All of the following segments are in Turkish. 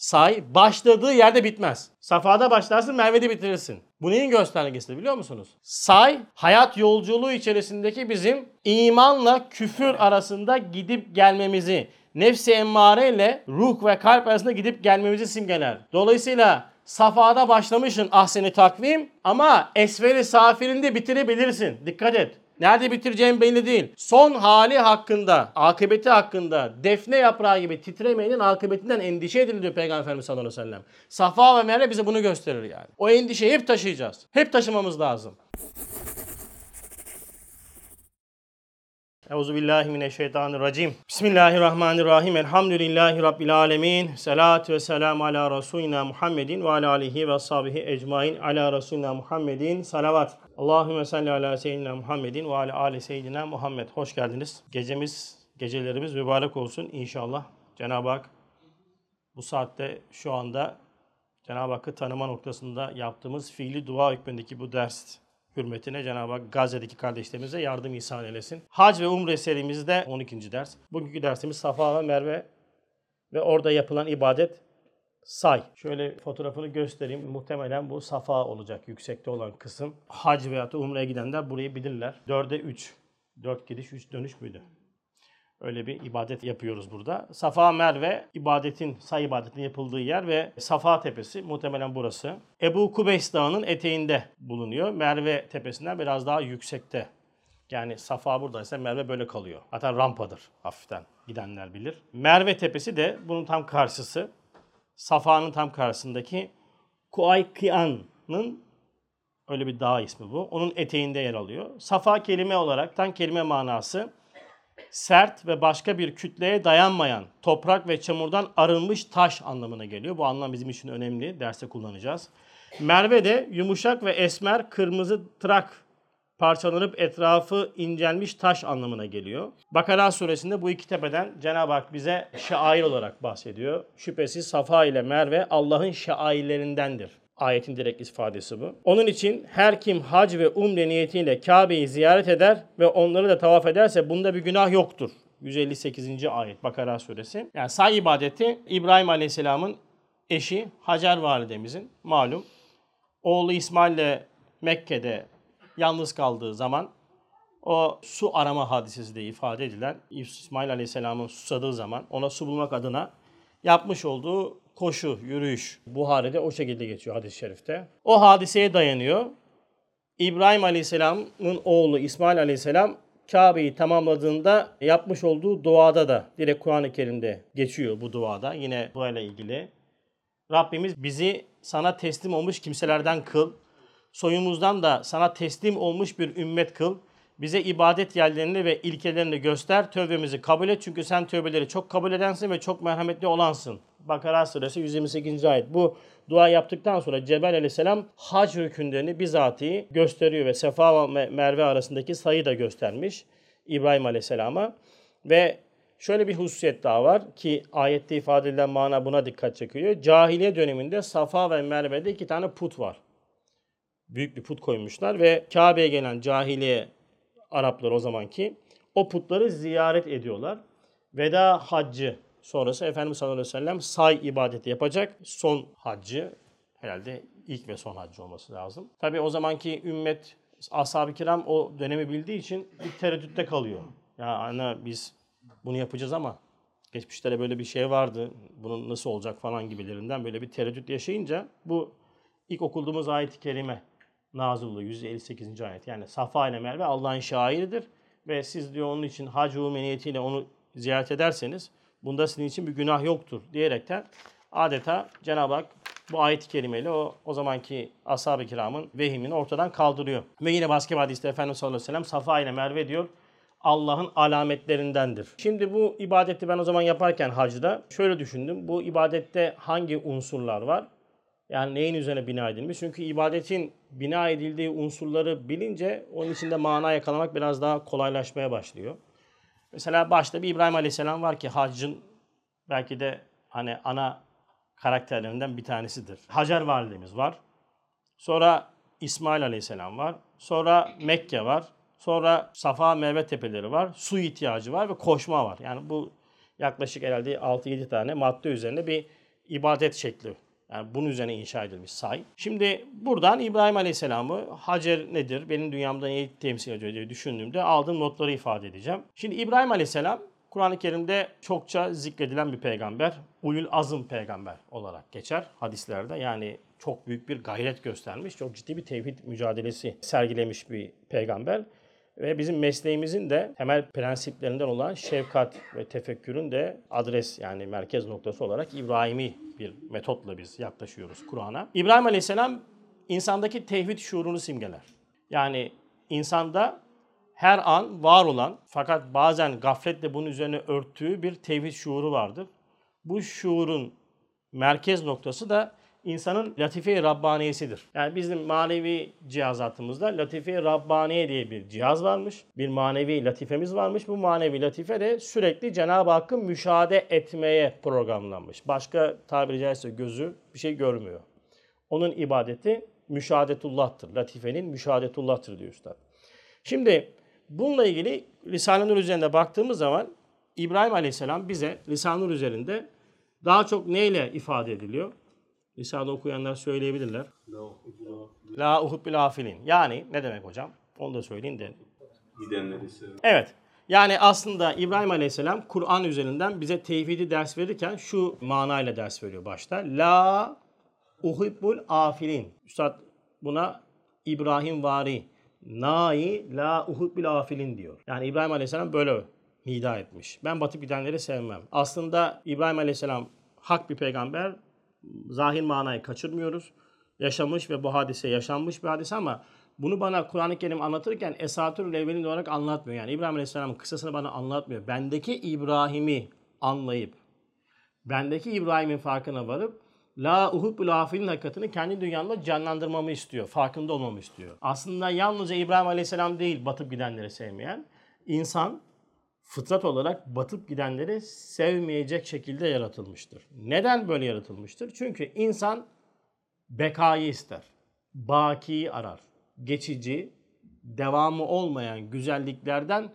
say başladığı yerde bitmez. Safa'da başlarsın Merve'de bitirirsin. Bu neyin göstergesi biliyor musunuz? Say hayat yolculuğu içerisindeki bizim imanla küfür arasında gidip gelmemizi, nefsi emmare ile ruh ve kalp arasında gidip gelmemizi simgeler. Dolayısıyla safhada başlamışsın ahseni takvim ama esveri safilinde bitirebilirsin. Dikkat et. Nerede bitireceğim belli değil. Son hali hakkında, akıbeti hakkında defne yaprağı gibi titremeyenin akıbetinden endişe ediliyor Peygamber Efendimiz sallallahu aleyhi ve sellem. Safa ve Merve bize bunu gösterir yani. O endişeyi hep taşıyacağız. Hep taşımamız lazım. Euzu billahi mineşşeytanirracim. Bismillahirrahmanirrahim. Elhamdülillahi rabbil alamin. Salatu ve selam ala resulina Muhammedin ve ala alihi ve ashabihi ecmaîn ala resulina Muhammedin. Salavat. Allahümme salli ala seyyidina Muhammedin ve ala ali seyyidina Muhammed. Hoş geldiniz. Gecemiz, gecelerimiz mübarek olsun inşallah. Cenab-ı Hak bu saatte şu anda Cenab-ı Hakk'ı tanıma noktasında yaptığımız fiili dua hükmündeki bu ders hürmetine Cenab-ı Hak Gazze'deki kardeşlerimize yardım ihsan eylesin. Hac ve Umre serimizde 12. ders. Bugünkü dersimiz Safa ve Merve ve orada yapılan ibadet say. Şöyle fotoğrafını göstereyim. Muhtemelen bu Safa olacak yüksekte olan kısım. Hac veya da Umre'ye gidenler burayı bilirler. 4'e 3. 4 gidiş 3 dönüş müydü? Öyle bir ibadet yapıyoruz burada. Safa Merve ibadetin, say ibadetin yapıldığı yer ve Safa Tepesi muhtemelen burası. Ebu Kubeys Dağı'nın eteğinde bulunuyor. Merve Tepesi'nden biraz daha yüksekte. Yani Safa buradaysa Merve böyle kalıyor. Hatta rampadır hafiften gidenler bilir. Merve Tepesi de bunun tam karşısı. Safa'nın tam karşısındaki Kuaykian'ın öyle bir dağ ismi bu. Onun eteğinde yer alıyor. Safa kelime olarak tam kelime manası sert ve başka bir kütleye dayanmayan, toprak ve çamurdan arınmış taş anlamına geliyor. Bu anlam bizim için önemli. Derste kullanacağız. Merve de yumuşak ve esmer kırmızı trak parçalanıp etrafı incelmiş taş anlamına geliyor. Bakara suresinde bu iki tepeden Cenab-ı Hak bize şair olarak bahsediyor. Şüphesiz Safa ile Merve Allah'ın şairlerindendir. Ayetin direkt ifadesi bu. Onun için her kim hac ve umre niyetiyle Kabe'yi ziyaret eder ve onları da tavaf ederse bunda bir günah yoktur. 158. ayet Bakara suresi. Yani say ibadeti İbrahim Aleyhisselam'ın eşi Hacer validemizin malum oğlu İsmail ile Mekke'de yalnız kaldığı zaman o su arama hadisesi de ifade edilen İsmail Aleyhisselam'ın susadığı zaman ona su bulmak adına yapmış olduğu koşu, yürüyüş Buhari'de o şekilde geçiyor hadis-i şerifte. O hadiseye dayanıyor. İbrahim Aleyhisselam'ın oğlu İsmail Aleyhisselam Kabe'yi tamamladığında yapmış olduğu duada da direkt Kur'an-ı Kerim'de geçiyor bu duada. Yine ile ilgili. Rabbimiz bizi sana teslim olmuş kimselerden kıl. Soyumuzdan da sana teslim olmuş bir ümmet kıl. Bize ibadet yerlerini ve ilkelerini göster. Tövbemizi kabul et. Çünkü sen tövbeleri çok kabul edensin ve çok merhametli olansın. Bakara suresi 128. ayet. Bu dua yaptıktan sonra Cebel aleyhisselam hac hükümlerini bizatihi gösteriyor ve Sefa ve Merve arasındaki sayı da göstermiş İbrahim aleyhisselama. Ve şöyle bir hususiyet daha var ki ayette ifade edilen mana buna dikkat çekiyor. Cahiliye döneminde Safa ve Merve'de iki tane put var. Büyük bir put koymuşlar ve Kabe'ye gelen cahiliye Araplar o zamanki o putları ziyaret ediyorlar. Veda haccı sonrası Efendimiz sallallahu aleyhi ve sellem say ibadeti yapacak. Son haccı herhalde ilk ve son haccı olması lazım. Tabi o zamanki ümmet ashab-ı kiram o dönemi bildiği için bir tereddütte kalıyor. Ya ana biz bunu yapacağız ama geçmişte böyle bir şey vardı. Bunun nasıl olacak falan gibilerinden böyle bir tereddüt yaşayınca bu ilk okuduğumuz ayet-i kerime nazil oluyor. 158. ayet. Yani Safa ile Merve Allah'ın şairidir. Ve siz diyor onun için hac niyetiyle onu ziyaret ederseniz bunda sizin için bir günah yoktur diyerekten adeta Cenab-ı Hak bu ayet-i kerimeyle o, o zamanki ashab-ı kiramın vehimini ortadan kaldırıyor. Ve yine başka bir hadiste Efendimiz sallallahu aleyhi ve sellem Safa ile Merve diyor Allah'ın alametlerindendir. Şimdi bu ibadeti ben o zaman yaparken hacda şöyle düşündüm. Bu ibadette hangi unsurlar var? Yani neyin üzerine bina edilmiş? Çünkü ibadetin bina edildiği unsurları bilince onun içinde mana yakalamak biraz daha kolaylaşmaya başlıyor. Mesela başta bir İbrahim Aleyhisselam var ki haccın belki de hani ana karakterlerinden bir tanesidir. Hacer validemiz var. Sonra İsmail Aleyhisselam var. Sonra Mekke var. Sonra Safa Merve tepeleri var. Su ihtiyacı var ve koşma var. Yani bu yaklaşık herhalde 6-7 tane madde üzerine bir ibadet şekli. Yani bunun üzerine inşa edilmiş say. Şimdi buradan İbrahim Aleyhisselam'ı Hacer nedir, benim dünyamda neyi temsil ediyor diye düşündüğümde aldığım notları ifade edeceğim. Şimdi İbrahim Aleyhisselam Kur'an-ı Kerim'de çokça zikredilen bir peygamber. Ulul azım peygamber olarak geçer hadislerde. Yani çok büyük bir gayret göstermiş, çok ciddi bir tevhid mücadelesi sergilemiş bir peygamber. Ve bizim mesleğimizin de temel prensiplerinden olan şefkat ve tefekkürün de adres yani merkez noktası olarak İbrahimi bir metotla biz yaklaşıyoruz Kur'an'a. İbrahim Aleyhisselam insandaki tevhid şuurunu simgeler. Yani insanda her an var olan fakat bazen gafletle bunun üzerine örttüğü bir tevhid şuuru vardır. Bu şuurun merkez noktası da insanın latife-i Rabbaniyesidir. Yani bizim manevi cihazatımızda latife-i Rabbaniye diye bir cihaz varmış. Bir manevi latifemiz varmış. Bu manevi latife de sürekli Cenab-ı Hakk'ı müşahede etmeye programlanmış. Başka tabiri caizse gözü bir şey görmüyor. Onun ibadeti müşahedetullah'tır. Latifenin müşahedetullah'tır diyor Üstad. Şimdi bununla ilgili Risale-i Nur üzerinde baktığımız zaman İbrahim Aleyhisselam bize Risale-i Nur üzerinde daha çok neyle ifade ediliyor? Risale okuyanlar söyleyebilirler. La uhubbil afilin. Yani ne demek hocam? Onu da söyleyin de. Gidenleri. Evet. Yani aslında İbrahim Aleyhisselam Kur'an üzerinden bize tevhidi ders verirken şu manayla ders veriyor başta. La uhibbul afilin. Üstad buna İbrahim vari. Nai la uhibbul afilin diyor. Yani İbrahim Aleyhisselam böyle nida etmiş. Ben batıp gidenleri sevmem. Aslında İbrahim Aleyhisselam hak bir peygamber. Zahir manayı kaçırmıyoruz. Yaşamış ve bu hadise yaşanmış bir hadise ama bunu bana Kur'an-ı Kerim anlatırken esatür evvelin olarak anlatmıyor. Yani İbrahim Aleyhisselam'ın kıssasını bana anlatmıyor. Bendeki İbrahim'i anlayıp, bendeki İbrahim'in farkına varıp La uhubbul afilin hakikatini kendi dünyamda canlandırmamı istiyor. Farkında olmamı istiyor. Aslında yalnızca İbrahim Aleyhisselam değil batıp gidenleri sevmeyen. insan fıtrat olarak batıp gidenleri sevmeyecek şekilde yaratılmıştır. Neden böyle yaratılmıştır? Çünkü insan bekayı ister. Bakiyi arar. Geçici, devamı olmayan güzelliklerden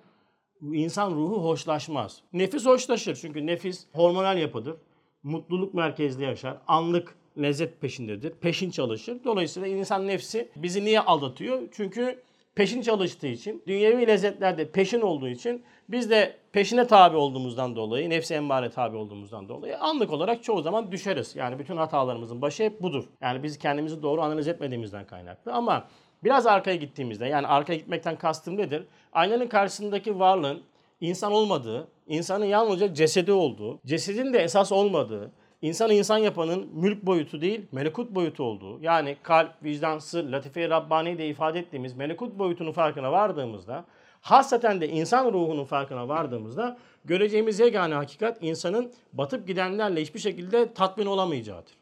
insan ruhu hoşlaşmaz. Nefis hoşlaşır çünkü nefis hormonal yapıdır. Mutluluk merkezli yaşar. Anlık lezzet peşindedir. Peşin çalışır. Dolayısıyla insan nefsi bizi niye aldatıyor? Çünkü peşin çalıştığı için, dünyevi lezzetlerde peşin olduğu için biz de peşine tabi olduğumuzdan dolayı, nefsi embare tabi olduğumuzdan dolayı anlık olarak çoğu zaman düşeriz. Yani bütün hatalarımızın başı hep budur. Yani biz kendimizi doğru analiz etmediğimizden kaynaklı. Ama biraz arkaya gittiğimizde, yani arkaya gitmekten kastım nedir? Aynanın karşısındaki varlığın insan olmadığı, insanın yalnızca cesedi olduğu, cesedin de esas olmadığı, İnsanı insan yapanın mülk boyutu değil, melekut boyutu olduğu, yani kalp, vicdan, sır, latife-i Rabbani de ifade ettiğimiz melekut boyutunun farkına vardığımızda, hasreten de insan ruhunun farkına vardığımızda göreceğimiz yegane hakikat insanın batıp gidenlerle hiçbir şekilde tatmin olamayacağıdır.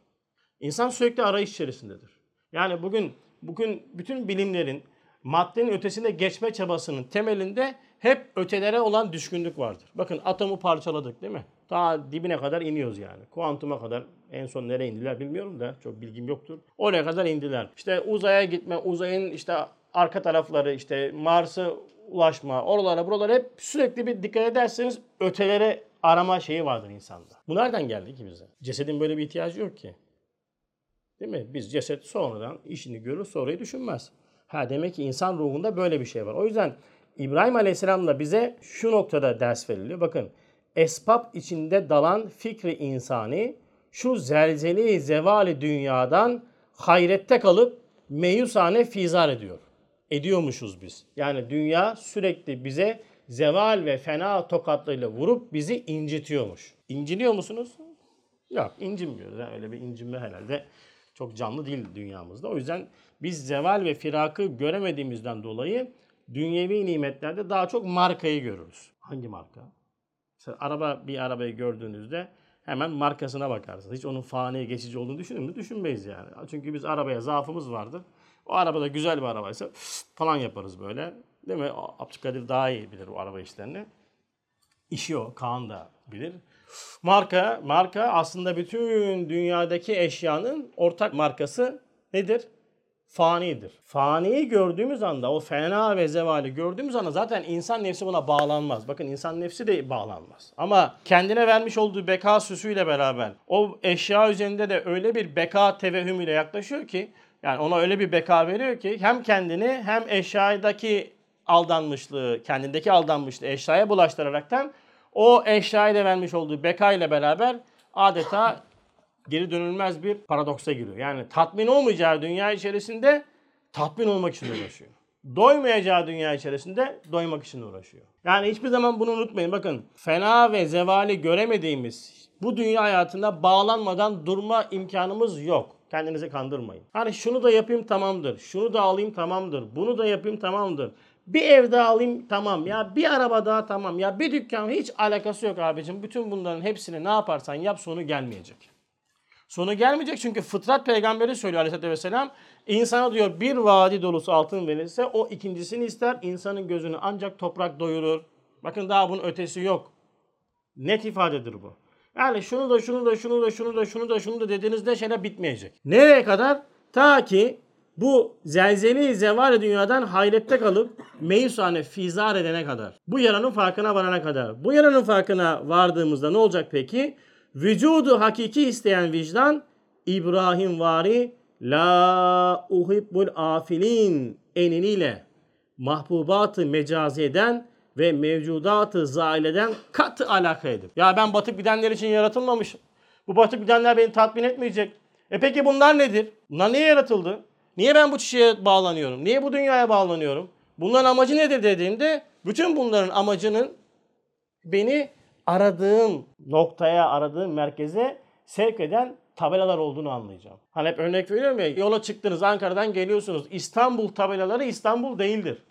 İnsan sürekli arayış içerisindedir. Yani bugün bugün bütün bilimlerin maddenin ötesine geçme çabasının temelinde hep ötelere olan düşkünlük vardır. Bakın atomu parçaladık değil mi? Daha dibine kadar iniyoruz yani. Kuantuma kadar en son nereye indiler bilmiyorum da çok bilgim yoktur. Oraya kadar indiler. İşte uzaya gitme, uzayın işte arka tarafları işte Mars'a ulaşma, oralara buralara hep sürekli bir dikkat ederseniz ötelere arama şeyi vardır insanda. Bu nereden geldi ki bize? Cesedin böyle bir ihtiyacı yok ki. Değil mi? Biz ceset sonradan işini görür, sonrayı düşünmez. Ha demek ki insan ruhunda böyle bir şey var. O yüzden İbrahim Aleyhisselam'la bize şu noktada ders veriliyor. Bakın esbab içinde dalan fikri insani şu zelzeli zevali dünyadan hayrette kalıp meyusane fizar ediyor. Ediyormuşuz biz. Yani dünya sürekli bize zeval ve fena tokatlarıyla vurup bizi incitiyormuş. İnciniyor musunuz? Yok incinmiyoruz. Yani öyle bir incinme herhalde çok canlı değil dünyamızda. O yüzden biz zeval ve firakı göremediğimizden dolayı dünyevi nimetlerde daha çok markayı görürüz. Hangi marka? Mesela araba bir arabayı gördüğünüzde hemen markasına bakarsınız. Hiç onun fani geçici olduğunu düşünür mü? Düşünmeyiz yani. Çünkü biz arabaya zaafımız vardır. O araba da güzel bir arabaysa falan yaparız böyle. Değil mi? Abdülkadir daha iyi bilir o araba işlerini. İşi o. Kaan da bilir. Marka, marka aslında bütün dünyadaki eşyanın ortak markası nedir? Fanidir. Faniyi gördüğümüz anda, o fena ve zevali gördüğümüz anda zaten insan nefsi buna bağlanmaz. Bakın insan nefsi de bağlanmaz. Ama kendine vermiş olduğu beka süsüyle beraber o eşya üzerinde de öyle bir beka tevehümüyle yaklaşıyor ki yani ona öyle bir beka veriyor ki hem kendini hem eşyadaki aldanmışlığı, kendindeki aldanmışlığı eşyaya bulaştıraraktan o eşyaya da vermiş olduğu beka ile beraber adeta geri dönülmez bir paradoksa giriyor. Yani tatmin olmayacağı dünya içerisinde tatmin olmak için uğraşıyor. Doymayacağı dünya içerisinde doymak için uğraşıyor. Yani hiçbir zaman bunu unutmayın. Bakın fena ve zevali göremediğimiz bu dünya hayatında bağlanmadan durma imkanımız yok. Kendinizi kandırmayın. Hani şunu da yapayım tamamdır. Şunu da alayım tamamdır. Bunu da yapayım tamamdır. Bir ev daha alayım tamam ya bir araba daha tamam ya bir dükkan hiç alakası yok abicim. Bütün bunların hepsini ne yaparsan yap sonu gelmeyecek. Sonu gelmeyecek çünkü fıtrat peygamberi söylüyor aleyhissalatü vesselam. İnsana diyor bir vadi dolusu altın verirse o ikincisini ister. insanın gözünü ancak toprak doyurur. Bakın daha bunun ötesi yok. Net ifadedir bu. Yani şunu da şunu da şunu da şunu da şunu da şunu da dediğinizde şeyler bitmeyecek. Nereye kadar? Ta ki bu zelzeli zeval dünyadan hayrette kalıp meyusane fizar edene kadar. Bu yaranın farkına varana kadar. Bu yaranın farkına vardığımızda ne olacak peki? Vücudu hakiki isteyen vicdan İbrahim vari la uhibbul afilin eniniyle mahbubatı mecazi eden ve mevcudatı zaileden katı alaka edip. Ya ben batıp gidenler için yaratılmamışım. Bu batıp gidenler beni tatmin etmeyecek. E peki bunlar nedir? Bunlar niye yaratıldı? Niye ben bu çiçeğe bağlanıyorum? Niye bu dünyaya bağlanıyorum? Bunların amacı nedir dediğimde bütün bunların amacının beni aradığım noktaya, aradığım merkeze sevk eden tabelalar olduğunu anlayacağım. Hani hep örnek veriyorum ya yola çıktınız Ankara'dan geliyorsunuz. İstanbul tabelaları İstanbul değildir.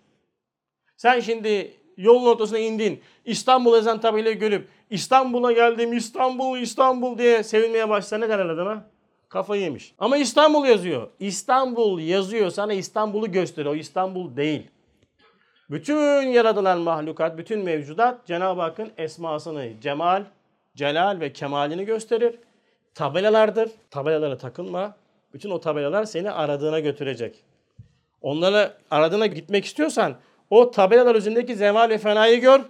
Sen şimdi yolun ortasına indin. İstanbul ezan tabelayı görüp İstanbul'a geldim İstanbul İstanbul diye sevinmeye başla ne kadar adama? Kafayı yemiş. Ama İstanbul yazıyor. İstanbul yazıyor sana İstanbul'u gösteriyor. O İstanbul değil. Bütün yaratılan mahlukat, bütün mevcudat Cenab-ı Hakk'ın esmasını, cemal, celal ve kemalini gösterir. Tabelalardır. Tabelalara takılma. Bütün o tabelalar seni aradığına götürecek. Onlara aradığına gitmek istiyorsan o tabelalar üzerindeki zeval ve fenayı gör.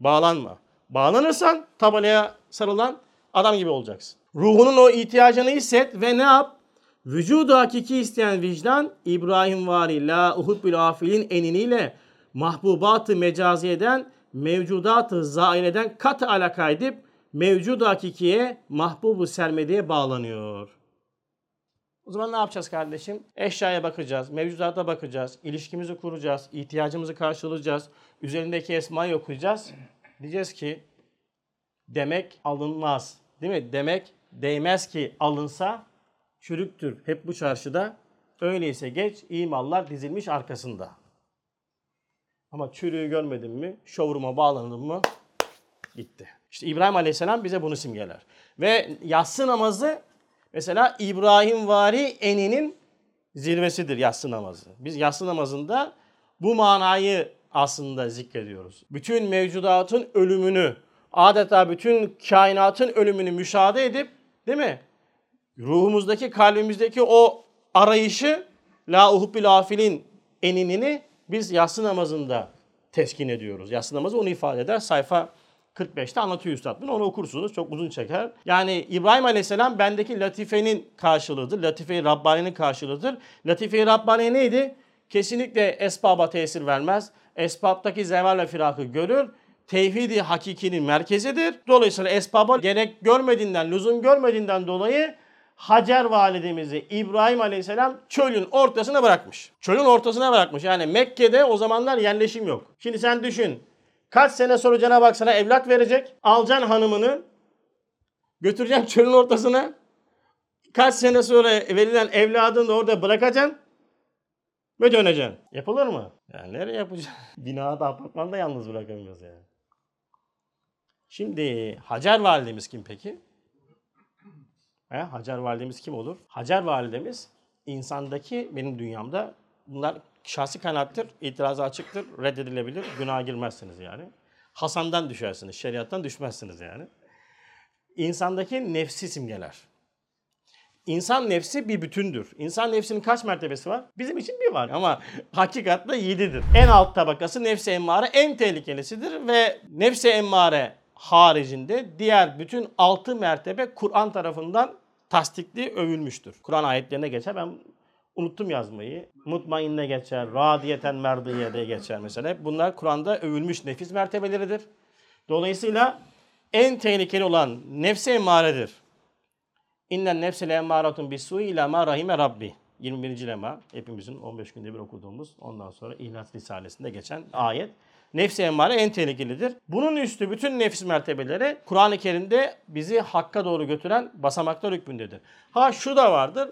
Bağlanma. Bağlanırsan tabelaya sarılan adam gibi olacaksın. Ruhunun o ihtiyacını hisset ve ne yap? Vücudu hakiki isteyen vicdan İbrahim vari la uhubbil afilin eniniyle mahbubatı mecaziyeden mevcudatı zaileden katı alaka edip mevcud hakikiye mahbubu sermediye bağlanıyor. O zaman ne yapacağız kardeşim? Eşyaya bakacağız, mevcudata bakacağız, ilişkimizi kuracağız, ihtiyacımızı karşılayacağız, üzerindeki esmayı okuyacağız. Diyeceğiz ki demek alınmaz. Değil mi? Demek değmez ki alınsa çürüktür hep bu çarşıda. Öyleyse geç iyi mallar dizilmiş arkasında. Ama çürüğü görmedin mi, şovuruma bağlandın mı gitti. İşte İbrahim Aleyhisselam bize bunu simgeler. Ve yatsı namazı mesela İbrahim vari eninin zirvesidir yatsı namazı. Biz yatsı namazında bu manayı aslında zikrediyoruz. Bütün mevcudatın ölümünü, adeta bütün kainatın ölümünü müşahede edip değil mi? Ruhumuzdaki, kalbimizdeki o arayışı la uhubbil afilin eninini biz yatsı namazında teskin ediyoruz. Yatsı namazı onu ifade eder. Sayfa 45'te anlatıyor Üstad bunu. Onu okursunuz. Çok uzun çeker. Yani İbrahim Aleyhisselam bendeki latifenin karşılığıdır. Latife-i Rabbani'nin karşılığıdır. Latife-i Rabbani neydi? Kesinlikle esbaba tesir vermez. Esbabtaki zeval ve firakı görür. Tevhidi hakikinin merkezidir. Dolayısıyla esbaba gerek görmediğinden, lüzum görmediğinden dolayı Hacer validemizi İbrahim Aleyhisselam çölün ortasına bırakmış. Çölün ortasına bırakmış. Yani Mekke'de o zamanlar yerleşim yok. Şimdi sen düşün. Kaç sene sonra Cenab-ı Hak sana evlat verecek. Alacaksın hanımını. Götüreceksin çölün ortasına. Kaç sene sonra verilen evladını da orada bırakacaksın. Ve döneceksin. Yapılır mı? Yani nereye yapacaksın? Binada, apartmanda yalnız bırakamıyoruz yani. Şimdi Hacer validemiz kim peki? He, Hacer validemiz kim olur? Hacer validemiz insandaki benim dünyamda bunlar şahsi kanaattır, itirazı açıktır, reddedilebilir, günaha girmezsiniz yani. Hasan'dan düşersiniz, şeriattan düşmezsiniz yani. İnsandaki nefsi simgeler. İnsan nefsi bir bütündür. İnsan nefsinin kaç mertebesi var? Bizim için bir var ama hakikatte yedidir. En alt tabakası nefsi emmare en tehlikelisidir ve nefsi emmare haricinde diğer bütün altı mertebe Kur'an tarafından tasdikli övülmüştür. Kur'an ayetlerine geçer. Ben unuttum yazmayı. Mutmainne geçer, radiyeten merdiye diye geçer mesela. Bunlar Kur'an'da övülmüş nefis mertebeleridir. Dolayısıyla en tehlikeli olan nefsi emmaredir. İnnen nefse le emmâratun bis-sûi ilâ mâ rahime rabbi. 21. lema hepimizin 15 günde bir okuduğumuz ondan sonra İhlas Risalesi'nde geçen ayet. Nefsi emmare en tehlikelidir. Bunun üstü bütün nefis mertebeleri Kur'an-ı Kerim'de bizi hakka doğru götüren basamaklar hükmündedir. Ha şu da vardır.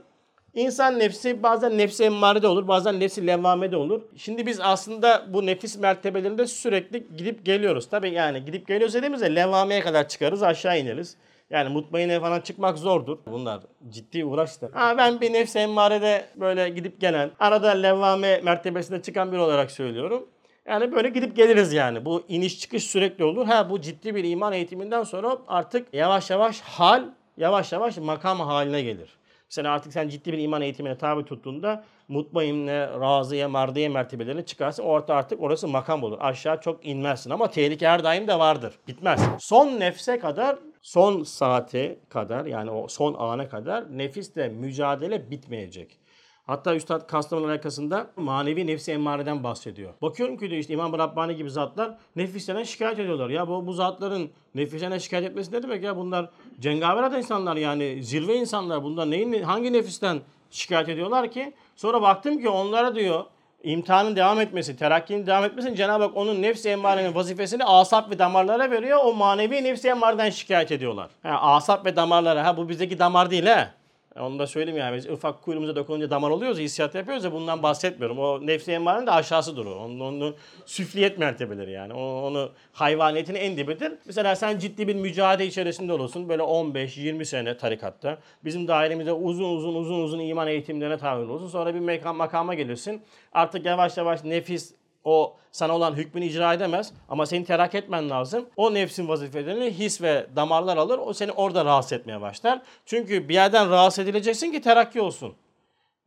İnsan nefsi bazen nefsi emmare de olur, bazen nefsi levvame de olur. Şimdi biz aslında bu nefis mertebelerinde sürekli gidip geliyoruz. Tabii yani gidip geliyoruz dediğimizde levvameye kadar çıkarız, aşağı ineriz. Yani mutmainne falan çıkmak zordur. Bunlar ciddi uğraştır. Ha ben bir nefsi emmarede böyle gidip gelen, arada levvame mertebesinde çıkan biri olarak söylüyorum. Yani böyle gidip geliriz yani. Bu iniş çıkış sürekli olur. Ha bu ciddi bir iman eğitiminden sonra artık yavaş yavaş hal, yavaş yavaş makam haline gelir. Mesela artık sen ciddi bir iman eğitimine tabi tuttuğunda mutmainne, razıya, mardiye mertebelerine çıkarsın. Orta artık orası makam olur. Aşağı çok inmezsin ama tehlike her daim de vardır. Bitmez. Son nefse kadar son saate kadar yani o son ana kadar nefisle mücadele bitmeyecek. Hatta Üstad Kastamonu alakasında manevi nefsi emmareden bahsediyor. Bakıyorum ki diyor işte İmam Rabbani gibi zatlar nefislerinden şikayet ediyorlar. Ya bu, bu zatların nefislerinden şikayet etmesi ne demek ya? Bunlar cengaver insanlar yani zirve insanlar. Bunlar neyin, hangi nefisten şikayet ediyorlar ki? Sonra baktım ki onlara diyor imtihanın devam etmesi, terakkinin devam etmesi Cenab-ı Hak onun nefsi emmarenin vazifesini asap ve damarlara veriyor. O manevi nefsi emmareden şikayet ediyorlar. Ha, asap ve damarlara. Ha bu bizdeki damar değil ha. Onu da söyleyeyim yani biz ufak kuyruğumuza dokununca damar oluyoruz ya, hissiyat yapıyoruz ya bundan bahsetmiyorum. O nefsi emmarenin de aşağısı durur. Onun, onun süfliyet mertebeleri yani. O, onu hayvaniyetin en dibidir. Mesela sen ciddi bir mücadele içerisinde olursun. Böyle 15-20 sene tarikatta. Bizim dairemizde uzun uzun uzun uzun iman eğitimlerine tabi olursun. Sonra bir makam, makama gelirsin. Artık yavaş yavaş nefis o sana olan hükmünü icra edemez ama seni terak etmen lazım. O nefsin vazifelerini his ve damarlar alır. O seni orada rahatsız etmeye başlar. Çünkü bir yerden rahatsız edileceksin ki terakki olsun.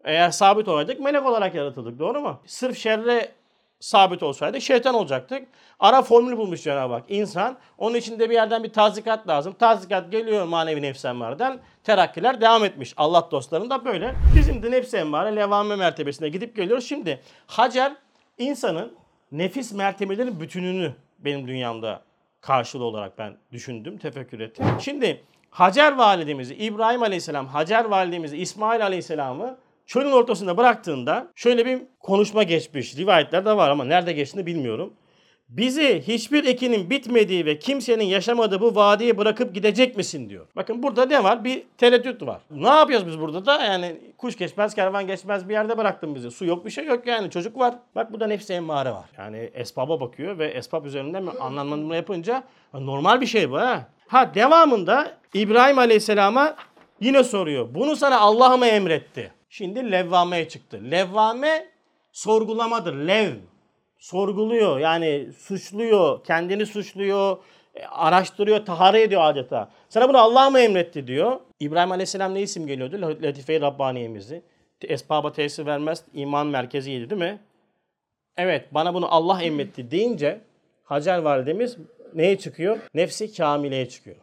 Eğer sabit olaydık melek olarak yaratıldık doğru mu? Sırf şerre sabit olsaydık şeytan olacaktık. Ara formül bulmuş Cenab-ı Hak. İnsan onun içinde bir yerden bir tazikat lazım. Tazikat geliyor manevi nefs emmareden. Terakkiler devam etmiş. Allah dostlarında böyle. Bizim de nefs emmare levame mertebesine gidip geliyoruz. Şimdi Hacer insanın nefis mertebelerinin bütününü benim dünyamda karşılığı olarak ben düşündüm, tefekkür ettim. Şimdi Hacer validemizi, İbrahim aleyhisselam, Hacer validemizi, İsmail aleyhisselamı çölün ortasında bıraktığında şöyle bir konuşma geçmiş. Rivayetler de var ama nerede geçtiğini bilmiyorum. Bizi hiçbir ekinin bitmediği ve kimsenin yaşamadığı bu vadiye bırakıp gidecek misin diyor. Bakın burada ne var? Bir tereddüt var. Ne yapıyoruz biz burada da? Yani kuş geçmez, kervan geçmez bir yerde bıraktın bizi. Su yok bir şey yok yani. Çocuk var. Bak burada nefsi emmare var. Yani esbaba bakıyor ve esbab üzerinden anlamlandırma yapınca normal bir şey bu ha. Ha devamında İbrahim Aleyhisselam'a yine soruyor. Bunu sana Allah mı emretti? Şimdi levvameye çıktı. Levvame sorgulamadır. Lev sorguluyor. Yani suçluyor, kendini suçluyor, e, araştırıyor, tahare ediyor adeta. Sana bunu Allah mı emretti diyor. İbrahim Aleyhisselam ne isim geliyordu? Latife-i Rabbaniyemizi. Esbaba tesir vermez, iman merkeziydi değil mi? Evet, bana bunu Allah emretti deyince Hacer validemiz neye çıkıyor? Nefsi kamileye çıkıyor.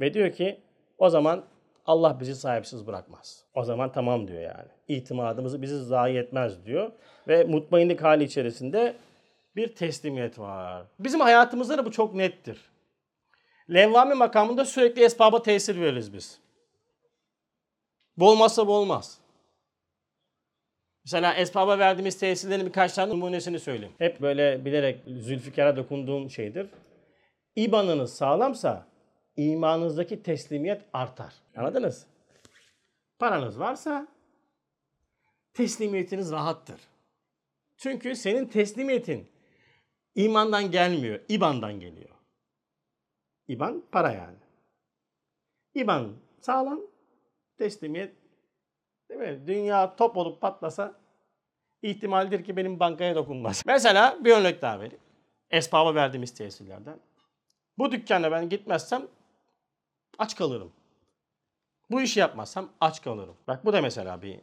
Ve diyor ki o zaman Allah bizi sahipsiz bırakmaz. O zaman tamam diyor yani. İtimadımızı bizi zayi etmez diyor. Ve mutmainlik hali içerisinde bir teslimiyet var. Bizim hayatımızda da bu çok nettir. Levvami makamında sürekli esbaba tesir veririz biz. Bu olmazsa bu olmaz. Mesela esbaba verdiğimiz tesirlerin birkaç tane numunesini söyleyeyim. Hep böyle bilerek Zülfikar'a dokunduğum şeydir. İbanınız sağlamsa imanınızdaki teslimiyet artar. Anladınız? Paranız varsa teslimiyetiniz rahattır. Çünkü senin teslimiyetin imandan gelmiyor, ibandan geliyor. İban para yani. İban sağlam, teslimiyet değil mi? Dünya top olup patlasa ihtimaldir ki benim bankaya dokunmaz. Mesela bir örnek daha vereyim. Esbaba verdiğimiz tesirlerden. Bu dükkana ben gitmezsem aç kalırım. Bu işi yapmazsam aç kalırım. Bak bu da mesela bir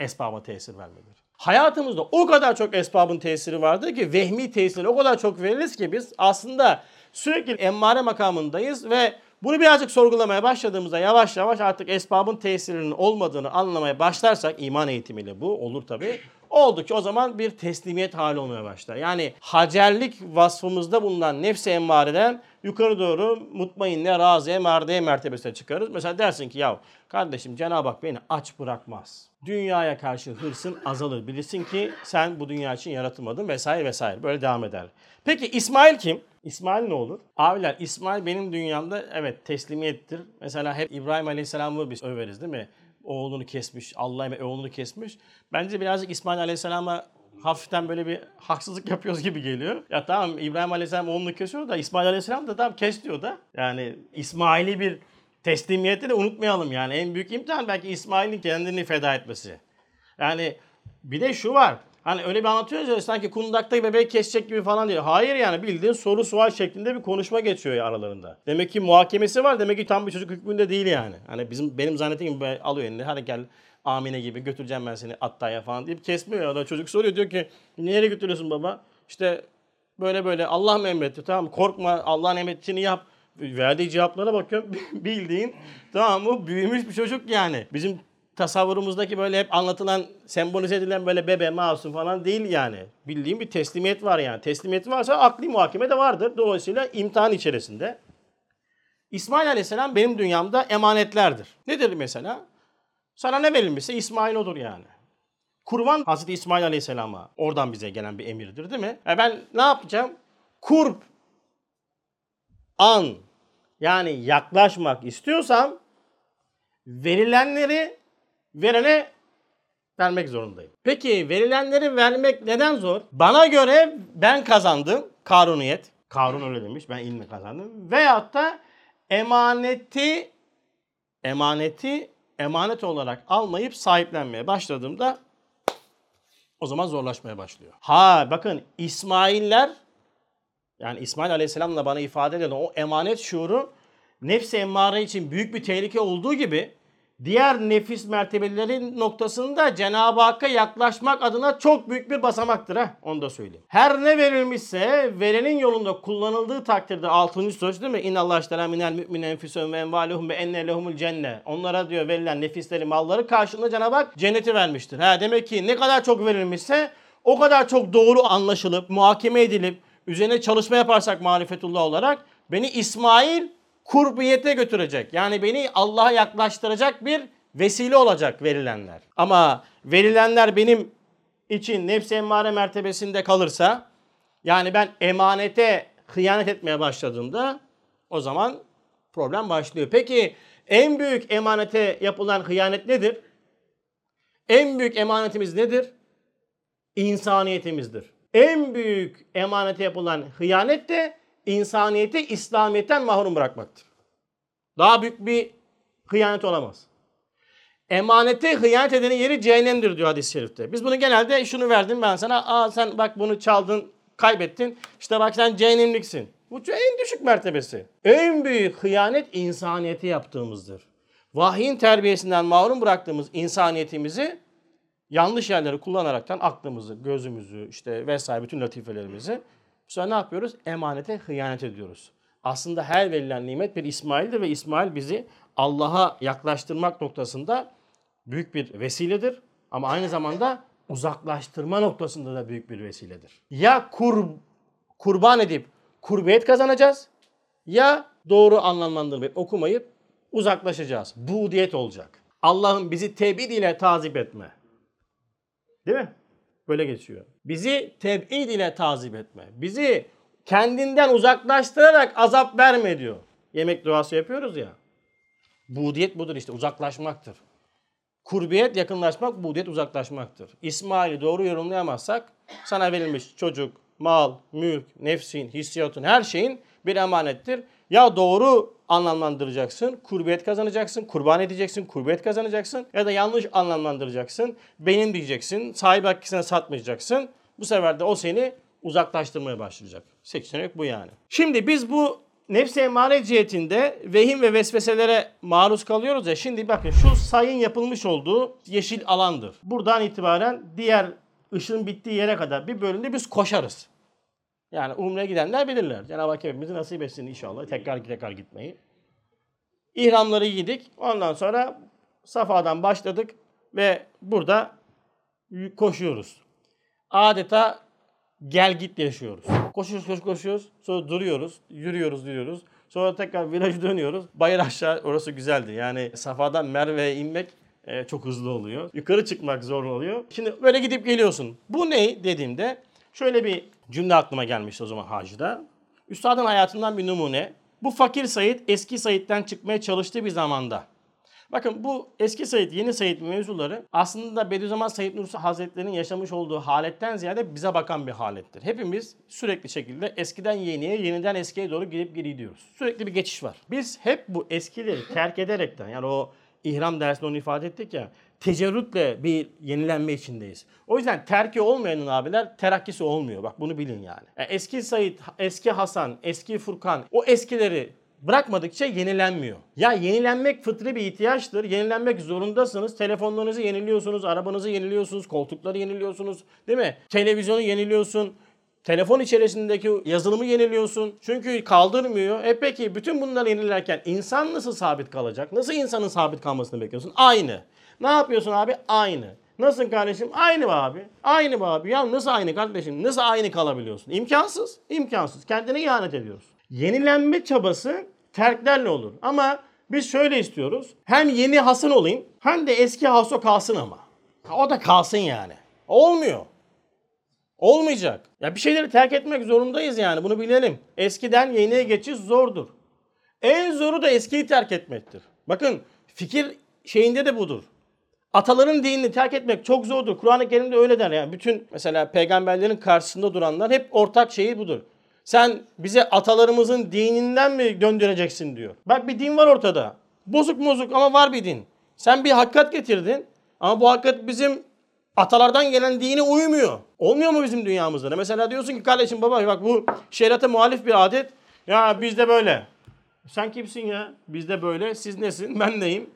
esbaba tesir vermedir. Hayatımızda o kadar çok esbabın tesiri vardır ki vehmi tesiri o kadar çok veririz ki biz aslında sürekli emmare makamındayız ve bunu birazcık sorgulamaya başladığımızda yavaş yavaş artık esbabın tesirinin olmadığını anlamaya başlarsak iman eğitimiyle bu olur tabii. Oldu ki o zaman bir teslimiyet hali olmaya başlar. Yani hacerlik vasfımızda bulunan nefsi emmareden yukarı doğru mutmainne, raziye, merdeye mertebesine çıkarız. Mesela dersin ki ya kardeşim Cenab-ı Hak beni aç bırakmaz. Dünyaya karşı hırsın azalır. Bilirsin ki sen bu dünya için yaratılmadın vesaire vesaire. Böyle devam eder. Peki İsmail kim? İsmail ne olur? Abiler İsmail benim dünyamda evet teslimiyettir. Mesela hep İbrahim Aleyhisselam'ı biz överiz değil mi? Oğlunu kesmiş, Allah'a oğlunu kesmiş. Bence birazcık İsmail Aleyhisselam'a hafiften böyle bir haksızlık yapıyoruz gibi geliyor. Ya tamam İbrahim Aleyhisselam oğlunu kesiyor da İsmail Aleyhisselam da tamam kes diyor da. Yani İsmail'i bir teslimiyeti de unutmayalım yani. En büyük imtihan belki İsmail'in kendini feda etmesi. Yani bir de şu var. Hani öyle bir anlatıyoruz ya sanki kundakta bebeği kesecek gibi falan diyor. Hayır yani bildiğin soru sual şeklinde bir konuşma geçiyor ya aralarında. Demek ki muhakemesi var. Demek ki tam bir çocuk hükmünde değil yani. Hani bizim benim zannettiğim gibi alıyor elini. Hadi gel Amine gibi götüreceğim ben seni Atta'ya falan deyip kesmiyor. Da çocuk soruyor diyor ki nereye götürüyorsun baba? İşte böyle böyle Allah mı emretti tamam korkma Allah'ın emrettiğini yap. Verdiği cevaplara bakıyorum bildiğin tamam mı büyümüş bir çocuk yani. Bizim tasavvurumuzdaki böyle hep anlatılan, sembolize edilen böyle bebe, masum falan değil yani. Bildiğim bir teslimiyet var yani. Teslimiyet varsa akli muhakeme de vardır. Dolayısıyla imtihan içerisinde. İsmail Aleyhisselam benim dünyamda emanetlerdir. Nedir mesela? Sana ne verilmişse İsmail odur yani. Kurban Hazreti İsmail Aleyhisselam'a oradan bize gelen bir emirdir değil mi? E ben ne yapacağım? Kurp an yani yaklaşmak istiyorsam verilenleri verene vermek zorundayım. Peki verilenleri vermek neden zor? Bana göre ben kazandım. Karuniyet. Karun öyle demiş. Ben ilmi kazandım. Veyahut da emaneti emaneti emanet olarak almayıp sahiplenmeye başladığımda o zaman zorlaşmaya başlıyor. Ha bakın İsmailler yani İsmail Aleyhisselam'la bana ifade edilen o emanet şuuru nefsi emmare için büyük bir tehlike olduğu gibi diğer nefis mertebelerin noktasında Cenab-ı Hakk'a yaklaşmak adına çok büyük bir basamaktır ha. Onu da söyleyeyim. Her ne verilmişse verenin yolunda kullanıldığı takdirde 6. söz değil mi? İnna Allah iştera minel mümin enfisum ve envaluhum ve enne lehumul cenne. Onlara diyor verilen nefisleri, malları karşılığında Cenab-ı Hak cenneti vermiştir. Ha demek ki ne kadar çok verilmişse o kadar çok doğru anlaşılıp, muhakeme edilip, üzerine çalışma yaparsak marifetullah olarak beni İsmail kurbiyete götürecek. Yani beni Allah'a yaklaştıracak bir vesile olacak verilenler. Ama verilenler benim için nefsi emmare mertebesinde kalırsa yani ben emanete hıyanet etmeye başladığımda o zaman problem başlıyor. Peki en büyük emanete yapılan hıyanet nedir? En büyük emanetimiz nedir? İnsaniyetimizdir. En büyük emanete yapılan hıyanet de insaniyeti İslamiyet'ten mahrum bırakmaktır. Daha büyük bir hıyanet olamaz. Emanete hıyanet edenin yeri cehennemdir diyor hadis-i şerifte. Biz bunu genelde şunu verdim ben sana. Aa sen bak bunu çaldın, kaybettin. İşte bak sen cehennemliksin. Bu en düşük mertebesi. En büyük hıyanet insaniyeti yaptığımızdır. Vahyin terbiyesinden mahrum bıraktığımız insaniyetimizi yanlış yerleri kullanaraktan aklımızı, gözümüzü, işte vesaire bütün latifelerimizi bu sefer ne yapıyoruz? Emanete hıyanet ediyoruz. Aslında her verilen nimet bir İsmail'dir ve İsmail bizi Allah'a yaklaştırmak noktasında büyük bir vesiledir. Ama aynı zamanda uzaklaştırma noktasında da büyük bir vesiledir. Ya kur, kurban edip kurbiyet kazanacağız ya doğru anlamlandırmayıp okumayıp uzaklaşacağız. Bu diyet olacak. Allah'ın bizi tebid ile tazip etme. Değil mi? Böyle geçiyor. Bizi tebid ile tazip etme. Bizi kendinden uzaklaştırarak azap verme diyor. Yemek duası yapıyoruz ya. Budiyet budur işte uzaklaşmaktır. Kurbiyet yakınlaşmak, budiyet uzaklaşmaktır. İsmail'i doğru yorumlayamazsak sana verilmiş çocuk, mal, mülk, nefsin, hissiyatın her şeyin bir emanettir. Ya doğru anlamlandıracaksın, kurbiyet kazanacaksın, kurban edeceksin, kurbiyet kazanacaksın ya da yanlış anlamlandıracaksın, benim diyeceksin, sahibi hakkısına satmayacaksın. Bu sefer de o seni uzaklaştırmaya başlayacak. Seçenek bu yani. Şimdi biz bu nefs-i emmare cihetinde vehim ve vesveselere maruz kalıyoruz ya. Şimdi bakın şu sayın yapılmış olduğu yeşil alandır. Buradan itibaren diğer ışığın bittiği yere kadar bir bölümde biz koşarız. Yani umreye gidenler bilirler. Cenab-ı Hak hepimizi nasip etsin inşallah. Tekrar tekrar gitmeyi. İhramları giydik. Ondan sonra Safa'dan başladık ve burada koşuyoruz. Adeta gel git yaşıyoruz. Koşuyoruz, koşuyoruz, koşuyoruz. Sonra duruyoruz, yürüyoruz, yürüyoruz. Sonra tekrar virajı dönüyoruz. Bayır aşağı orası güzeldi. Yani Safa'dan Merve'ye inmek e, çok hızlı oluyor. Yukarı çıkmak zor oluyor. Şimdi böyle gidip geliyorsun. Bu ne dediğimde şöyle bir cümle aklıma gelmişti o zaman hacda. Üstadın hayatından bir numune. Bu fakir Said eski Said'den çıkmaya çalıştığı bir zamanda. Bakın bu eski Said, yeni Said mevzuları aslında Bediüzzaman Said Nursi Hazretleri'nin yaşamış olduğu haletten ziyade bize bakan bir halettir. Hepimiz sürekli şekilde eskiden yeniye, yeniden eskiye doğru gidip gidiyoruz. Sürekli bir geçiş var. Biz hep bu eskileri terk ederekten yani o ihram dersinde onu ifade ettik ya tecerrütle bir yenilenme içindeyiz. O yüzden terki olmayanın abiler terakkisi olmuyor. Bak bunu bilin yani. yani eski Said, eski Hasan, eski Furkan o eskileri bırakmadıkça yenilenmiyor. Ya yenilenmek fıtri bir ihtiyaçtır. Yenilenmek zorundasınız. Telefonlarınızı yeniliyorsunuz, arabanızı yeniliyorsunuz, koltukları yeniliyorsunuz. Değil mi? Televizyonu yeniliyorsun. Telefon içerisindeki yazılımı yeniliyorsun. Çünkü kaldırmıyor. E peki bütün bunları yenilerken insan nasıl sabit kalacak? Nasıl insanın sabit kalmasını bekliyorsun? Aynı. Ne yapıyorsun abi? Aynı. Nasılsın kardeşim? Aynı mı abi? Aynı mı abi? Ya nasıl aynı kardeşim? Nasıl aynı kalabiliyorsun? İmkansız. İmkansız. Kendine ihanet ediyorsun. Yenilenme çabası terklerle olur. Ama biz şöyle istiyoruz. Hem yeni Hasan olayım hem de eski Haso kalsın ama. O da kalsın yani. Olmuyor. Olmayacak. Ya bir şeyleri terk etmek zorundayız yani bunu bilelim. Eskiden yeniye geçiş zordur. En zoru da eskiyi terk etmektir. Bakın fikir şeyinde de budur. Ataların dinini terk etmek çok zordur. Kur'an-ı Kerim'de öyle der yani. Bütün mesela peygamberlerin karşısında duranlar hep ortak şeyi budur. Sen bize atalarımızın dininden mi döndüreceksin diyor. Bak bir din var ortada. Bozuk bozuk ama var bir din. Sen bir hakikat getirdin ama bu hakikat bizim atalardan gelen dine uymuyor. Olmuyor mu bizim dünyamızda? Mesela diyorsun ki kardeşim baba bak bu şeriata muhalif bir adet. Ya bizde böyle. Sen kimsin ya? Bizde böyle. Siz nesin? Ben neyim?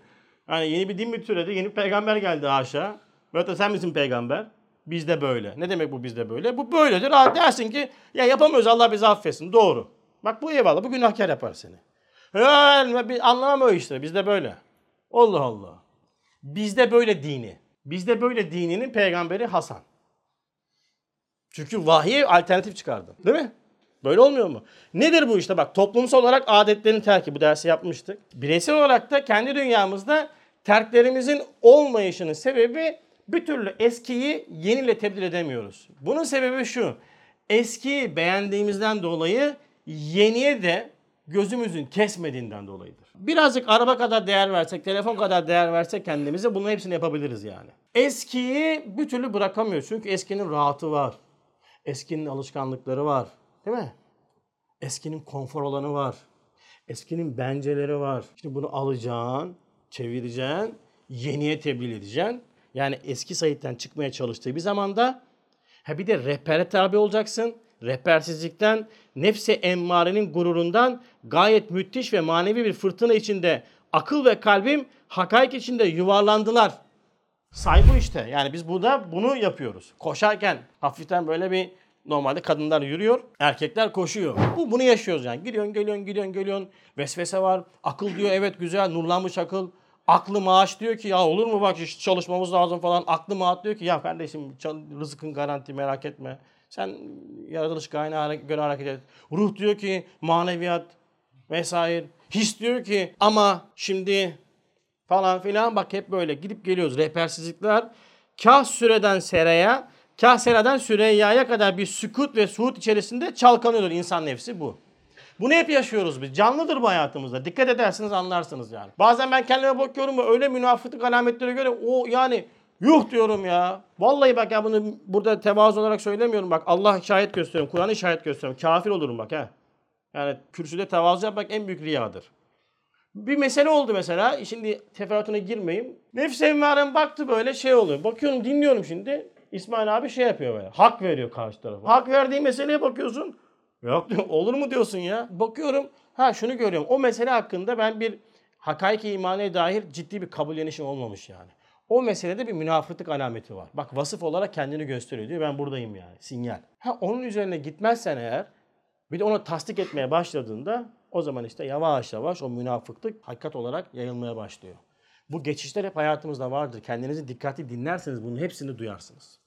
Yani yeni bir din mi türedi? Yeni bir peygamber geldi aşağı. Böyle da sen misin peygamber? Bizde böyle. Ne demek bu bizde böyle? Bu böyledir. Ha, dersin ki ya yapamıyoruz Allah bizi affetsin. Doğru. Bak bu eyvallah. Bu günahkar yapar seni. Anlamam o işte. Bizde böyle. Allah Allah. Bizde böyle dini. Bizde böyle dininin peygamberi Hasan. Çünkü vahiy alternatif çıkardı. Değil mi? Böyle olmuyor mu? Nedir bu işte bak toplumsal olarak adetlerin terki bu dersi yapmıştık. Bireysel olarak da kendi dünyamızda terklerimizin olmayışının sebebi bir türlü eskiyi yeniyle tebdil edemiyoruz. Bunun sebebi şu. Eskiyi beğendiğimizden dolayı yeniye de gözümüzün kesmediğinden dolayıdır. Birazcık araba kadar değer versek, telefon kadar değer versek kendimize bunun hepsini yapabiliriz yani. Eskiyi bir türlü bırakamıyoruz. Çünkü eskinin rahatı var. Eskinin alışkanlıkları var. Değil mi? Eskinin konfor alanı var. Eskinin benceleri var. İşte bunu alacaksın, çevireceksin, yeniye tebliğ edeceksin. Yani eski Said'den çıkmaya çalıştığı bir zamanda ha bir de rehbere tabi olacaksın. Rehbersizlikten, nefse emmarenin gururundan gayet müthiş ve manevi bir fırtına içinde akıl ve kalbim hakaik içinde yuvarlandılar. Say bu işte. Yani biz burada bunu yapıyoruz. Koşarken hafiften böyle bir Normalde kadınlar yürüyor, erkekler koşuyor. Bu bunu yaşıyoruz yani. Gidiyorsun, geliyorsun, gidiyorsun, geliyorsun. Vesvese var. Akıl diyor evet güzel, nurlanmış akıl. Aklı maaş diyor ki ya olur mu bak çalışmamız lazım falan. Aklı maaş diyor ki ya kardeşim rızkın garanti merak etme. Sen yaratılış kaynağına göre hareket et. Ruh diyor ki maneviyat vesaire. His diyor ki ama şimdi falan filan bak hep böyle gidip geliyoruz. Rehbersizlikler kah süreden seraya Kahseradan Süreyya'ya kadar bir sükut ve suhut içerisinde çalkanıyordur insan nefsi bu. Bunu hep yaşıyoruz biz. Canlıdır bu hayatımızda. Dikkat edersiniz anlarsınız yani. Bazen ben kendime bakıyorum ve öyle münafıklık alametleri göre o yani yuh diyorum ya. Vallahi bak ya bunu burada tevazu olarak söylemiyorum bak. Allah şahit gösteriyorum. Kur'an'ı şahit gösteriyorum. Kafir olurum bak ha. Yani kürsüde tevazu yapmak en büyük riyadır. Bir mesele oldu mesela. Şimdi teferruatına girmeyeyim. Nefs emmarem baktı böyle şey oluyor. Bakıyorum dinliyorum şimdi. İsmail abi şey yapıyor böyle. Hak veriyor karşı tarafa. Hak verdiği meseleye bakıyorsun. Yok olur mu diyorsun ya? Bakıyorum ha şunu görüyorum. O mesele hakkında ben bir hakaik imane dair ciddi bir kabullenişim olmamış yani. O meselede bir münafıklık alameti var. Bak vasıf olarak kendini gösteriyor diyor. Ben buradayım yani. Sinyal. Ha onun üzerine gitmezsen eğer bir de onu tasdik etmeye başladığında o zaman işte yavaş yavaş o münafıklık hakikat olarak yayılmaya başlıyor. Bu geçişler hep hayatımızda vardır. Kendinizi dikkatli dinlerseniz bunun hepsini duyarsınız.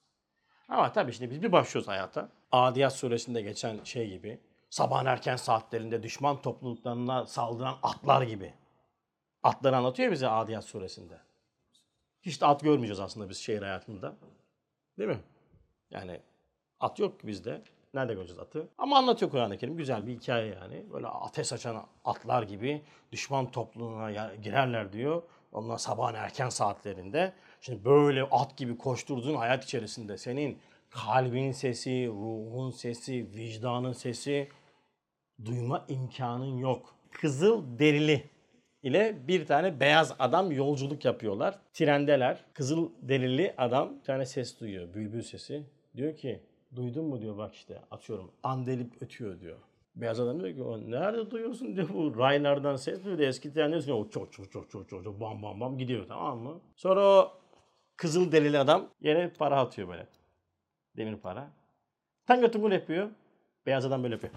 Ama tabii şimdi biz bir başlıyoruz hayata. Adiyat suresinde geçen şey gibi. Sabahın erken saatlerinde düşman topluluklarına saldıran atlar gibi. Atları anlatıyor bize Adiyat suresinde. Hiç de at görmeyeceğiz aslında biz şehir hayatında. Değil mi? Yani at yok ki bizde. Nerede göreceğiz atı? Ama anlatıyor Kur'an-ı Kerim. Güzel bir hikaye yani. Böyle ateş açan atlar gibi düşman topluluğuna girerler diyor. Onlar sabahın erken saatlerinde. Şimdi böyle at gibi koşturduğun hayat içerisinde senin kalbin sesi, ruhun sesi, vicdanın sesi duyma imkanın yok. Kızıl derili ile bir tane beyaz adam yolculuk yapıyorlar. Trendeler. Kızıl derili adam bir tane ses duyuyor. Bülbül sesi. Diyor ki duydun mu diyor bak işte atıyorum andelip ötüyor diyor. Beyaz adam diyor ki o nerede duyuyorsun diyor bu raylardan ses duyuyor. Eski trenler diyor o çok çok çok çok çok bam bam bam gidiyor tamam mı? Sonra o kızıl derili adam yere para atıyor böyle. Demir para. Tanga tungur yapıyor. Beyaz adam böyle yapıyor.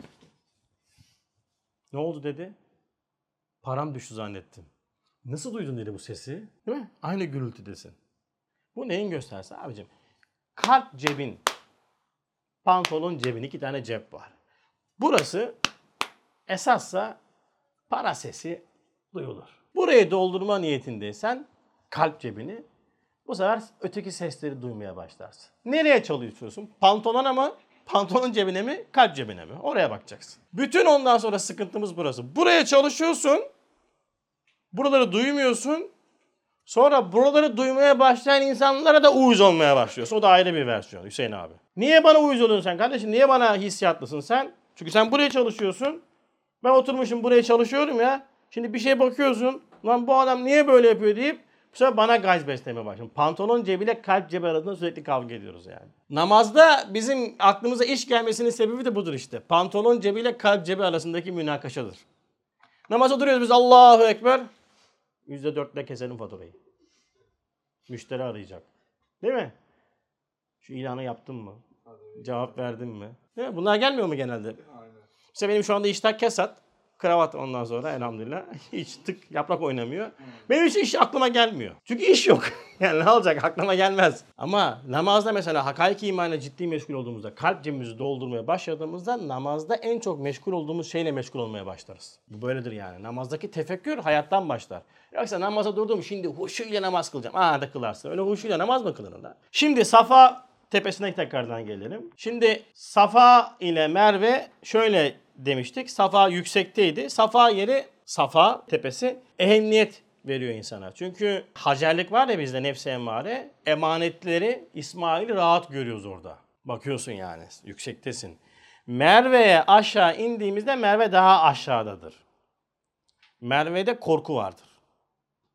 Ne oldu dedi. Param düştü zannettim. Nasıl duydun dedi bu sesi? Değil mi? Aynı gürültüdesin. Bu neyin gösterisi abicim? Kalp cebin, pantolon cebin iki tane cep var. Burası esassa para sesi duyulur. Burayı doldurma niyetindeysen kalp cebini bu sefer öteki sesleri duymaya başlarsın. Nereye çalışıyorsun? Pantolona mı? Pantolon cebine mi? Kalp cebine mi? Oraya bakacaksın. Bütün ondan sonra sıkıntımız burası. Buraya çalışıyorsun. Buraları duymuyorsun. Sonra buraları duymaya başlayan insanlara da uyuz olmaya başlıyorsun. O da ayrı bir versiyon Hüseyin abi. Niye bana uyuz oluyorsun sen kardeşim? Niye bana hissiyatlısın sen? Çünkü sen buraya çalışıyorsun. Ben oturmuşum buraya çalışıyorum ya. Şimdi bir şey bakıyorsun. Lan bu adam niye böyle yapıyor deyip bu sefer bana gaz beslemeye başladım. Pantolon cebiyle kalp cebi arasında sürekli kavga ediyoruz yani. Namazda bizim aklımıza iş gelmesinin sebebi de budur işte. Pantolon cebiyle kalp cebi arasındaki münakaşadır. Namaza duruyoruz biz Allahu Ekber. %4'le keselim faturayı. Müşteri arayacak. Değil mi? Şu ilanı yaptın mı? Cevap verdin mi? Değil mi? Bunlar gelmiyor mu genelde? İşte benim şu anda işler kesat. Kravat ondan sonra elhamdülillah. Hiç tık yaprak oynamıyor. Benim hiç iş aklıma gelmiyor. Çünkü iş yok. yani ne olacak aklıma gelmez. Ama namazda mesela hakaiki imanla ciddi meşgul olduğumuzda, kalp cebimizi doldurmaya başladığımızda namazda en çok meşgul olduğumuz şeyle meşgul olmaya başlarız. Bu böyledir yani. Namazdaki tefekkür hayattan başlar. Yoksa namaza durdum şimdi huşuyla namaz kılacağım. Aa da kılarsın. Öyle huşuyla namaz mı kılınır da? Şimdi Safa tepesine tekrardan gelelim. Şimdi Safa ile Merve şöyle demiştik. Safa yüksekteydi. Safa yeri Safa tepesi ehemmiyet veriyor insana. Çünkü hacerlik var ya bizde nefse emmare. Emanetleri İsmail'i rahat görüyoruz orada. Bakıyorsun yani yüksektesin. Merve'ye aşağı indiğimizde Merve daha aşağıdadır. Merve'de korku vardır.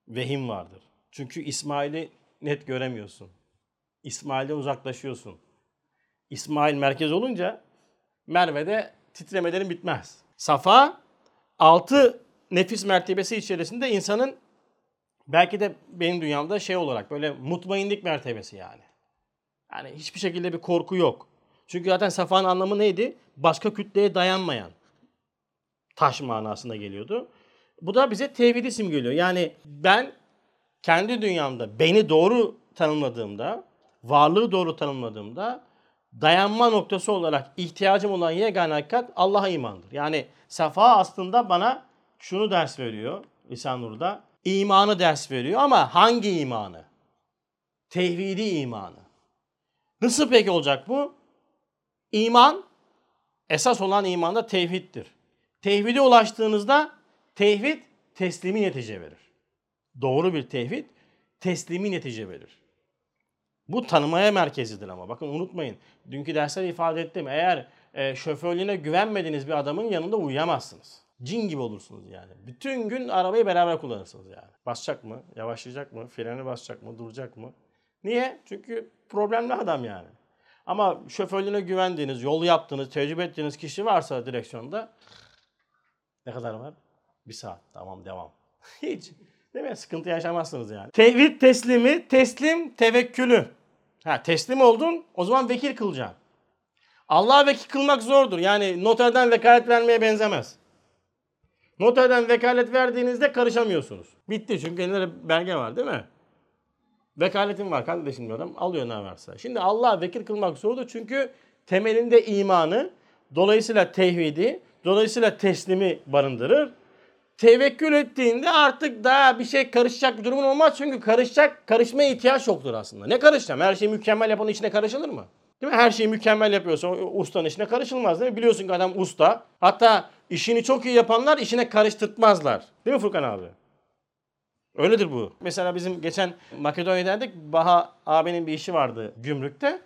Vehim vardır. Çünkü İsmail'i net göremiyorsun. İsmail'den uzaklaşıyorsun. İsmail merkez olunca Merve'de titremelerin bitmez. Safa altı nefis mertebesi içerisinde insanın belki de benim dünyamda şey olarak böyle mutmainlik mertebesi yani. Yani hiçbir şekilde bir korku yok. Çünkü zaten Safa'nın anlamı neydi? Başka kütleye dayanmayan taş manasında geliyordu. Bu da bize tevhidi simgeliyor. Yani ben kendi dünyamda beni doğru tanımladığımda, varlığı doğru tanımladığımda dayanma noktası olarak ihtiyacım olan yegane hakikat Allah'a imandır. Yani Safa aslında bana şunu ders veriyor Lisan Nur'da. İmanı ders veriyor ama hangi imanı? Tevhidi imanı. Nasıl peki olacak bu? İman, esas olan imanda tevhiddir. Tevhide ulaştığınızda tevhid teslimi netice verir. Doğru bir tevhid teslimi netice verir. Bu tanımaya merkezidir ama. Bakın unutmayın. Dünkü dersler ifade ettim. Eğer e, şoförlüğüne güvenmediğiniz bir adamın yanında uyuyamazsınız. Cin gibi olursunuz yani. Bütün gün arabayı beraber kullanırsınız yani. Basacak mı? Yavaşlayacak mı? Freni basacak mı? Duracak mı? Niye? Çünkü problemli adam yani. Ama şoförlüğüne güvendiğiniz, yol yaptığınız, tecrübe ettiğiniz kişi varsa direksiyonda Ne kadar var? Bir saat. Tamam devam. Hiç. Değil mi? Sıkıntı yaşamazsınız yani. Tevhid teslimi, teslim tevekkülü. Ha teslim oldun o zaman vekil kılacaksın. Allah'a vekil kılmak zordur. Yani noterden vekalet vermeye benzemez. Noterden vekalet verdiğinizde karışamıyorsunuz. Bitti çünkü elinde belge var değil mi? Vekaletin var kardeşim diyor adam. Alıyor ne varsa. Şimdi Allah'a vekil kılmak zordur çünkü temelinde imanı, dolayısıyla tevhidi, dolayısıyla teslimi barındırır. Tevekkül ettiğinde artık daha bir şey karışacak bir durumun olmaz. Çünkü karışacak, karışmaya ihtiyaç yoktur aslında. Ne karışacağım? Her şeyi mükemmel yapanın içine karışılır mı? Değil mi? Her şeyi mükemmel yapıyorsa ustanın işine karışılmaz değil mi? Biliyorsun ki adam usta. Hatta işini çok iyi yapanlar işine karıştırtmazlar. Değil mi Furkan abi? Öyledir bu. Mesela bizim geçen Makedonya'daydık. Baha abinin bir işi vardı gümrükte.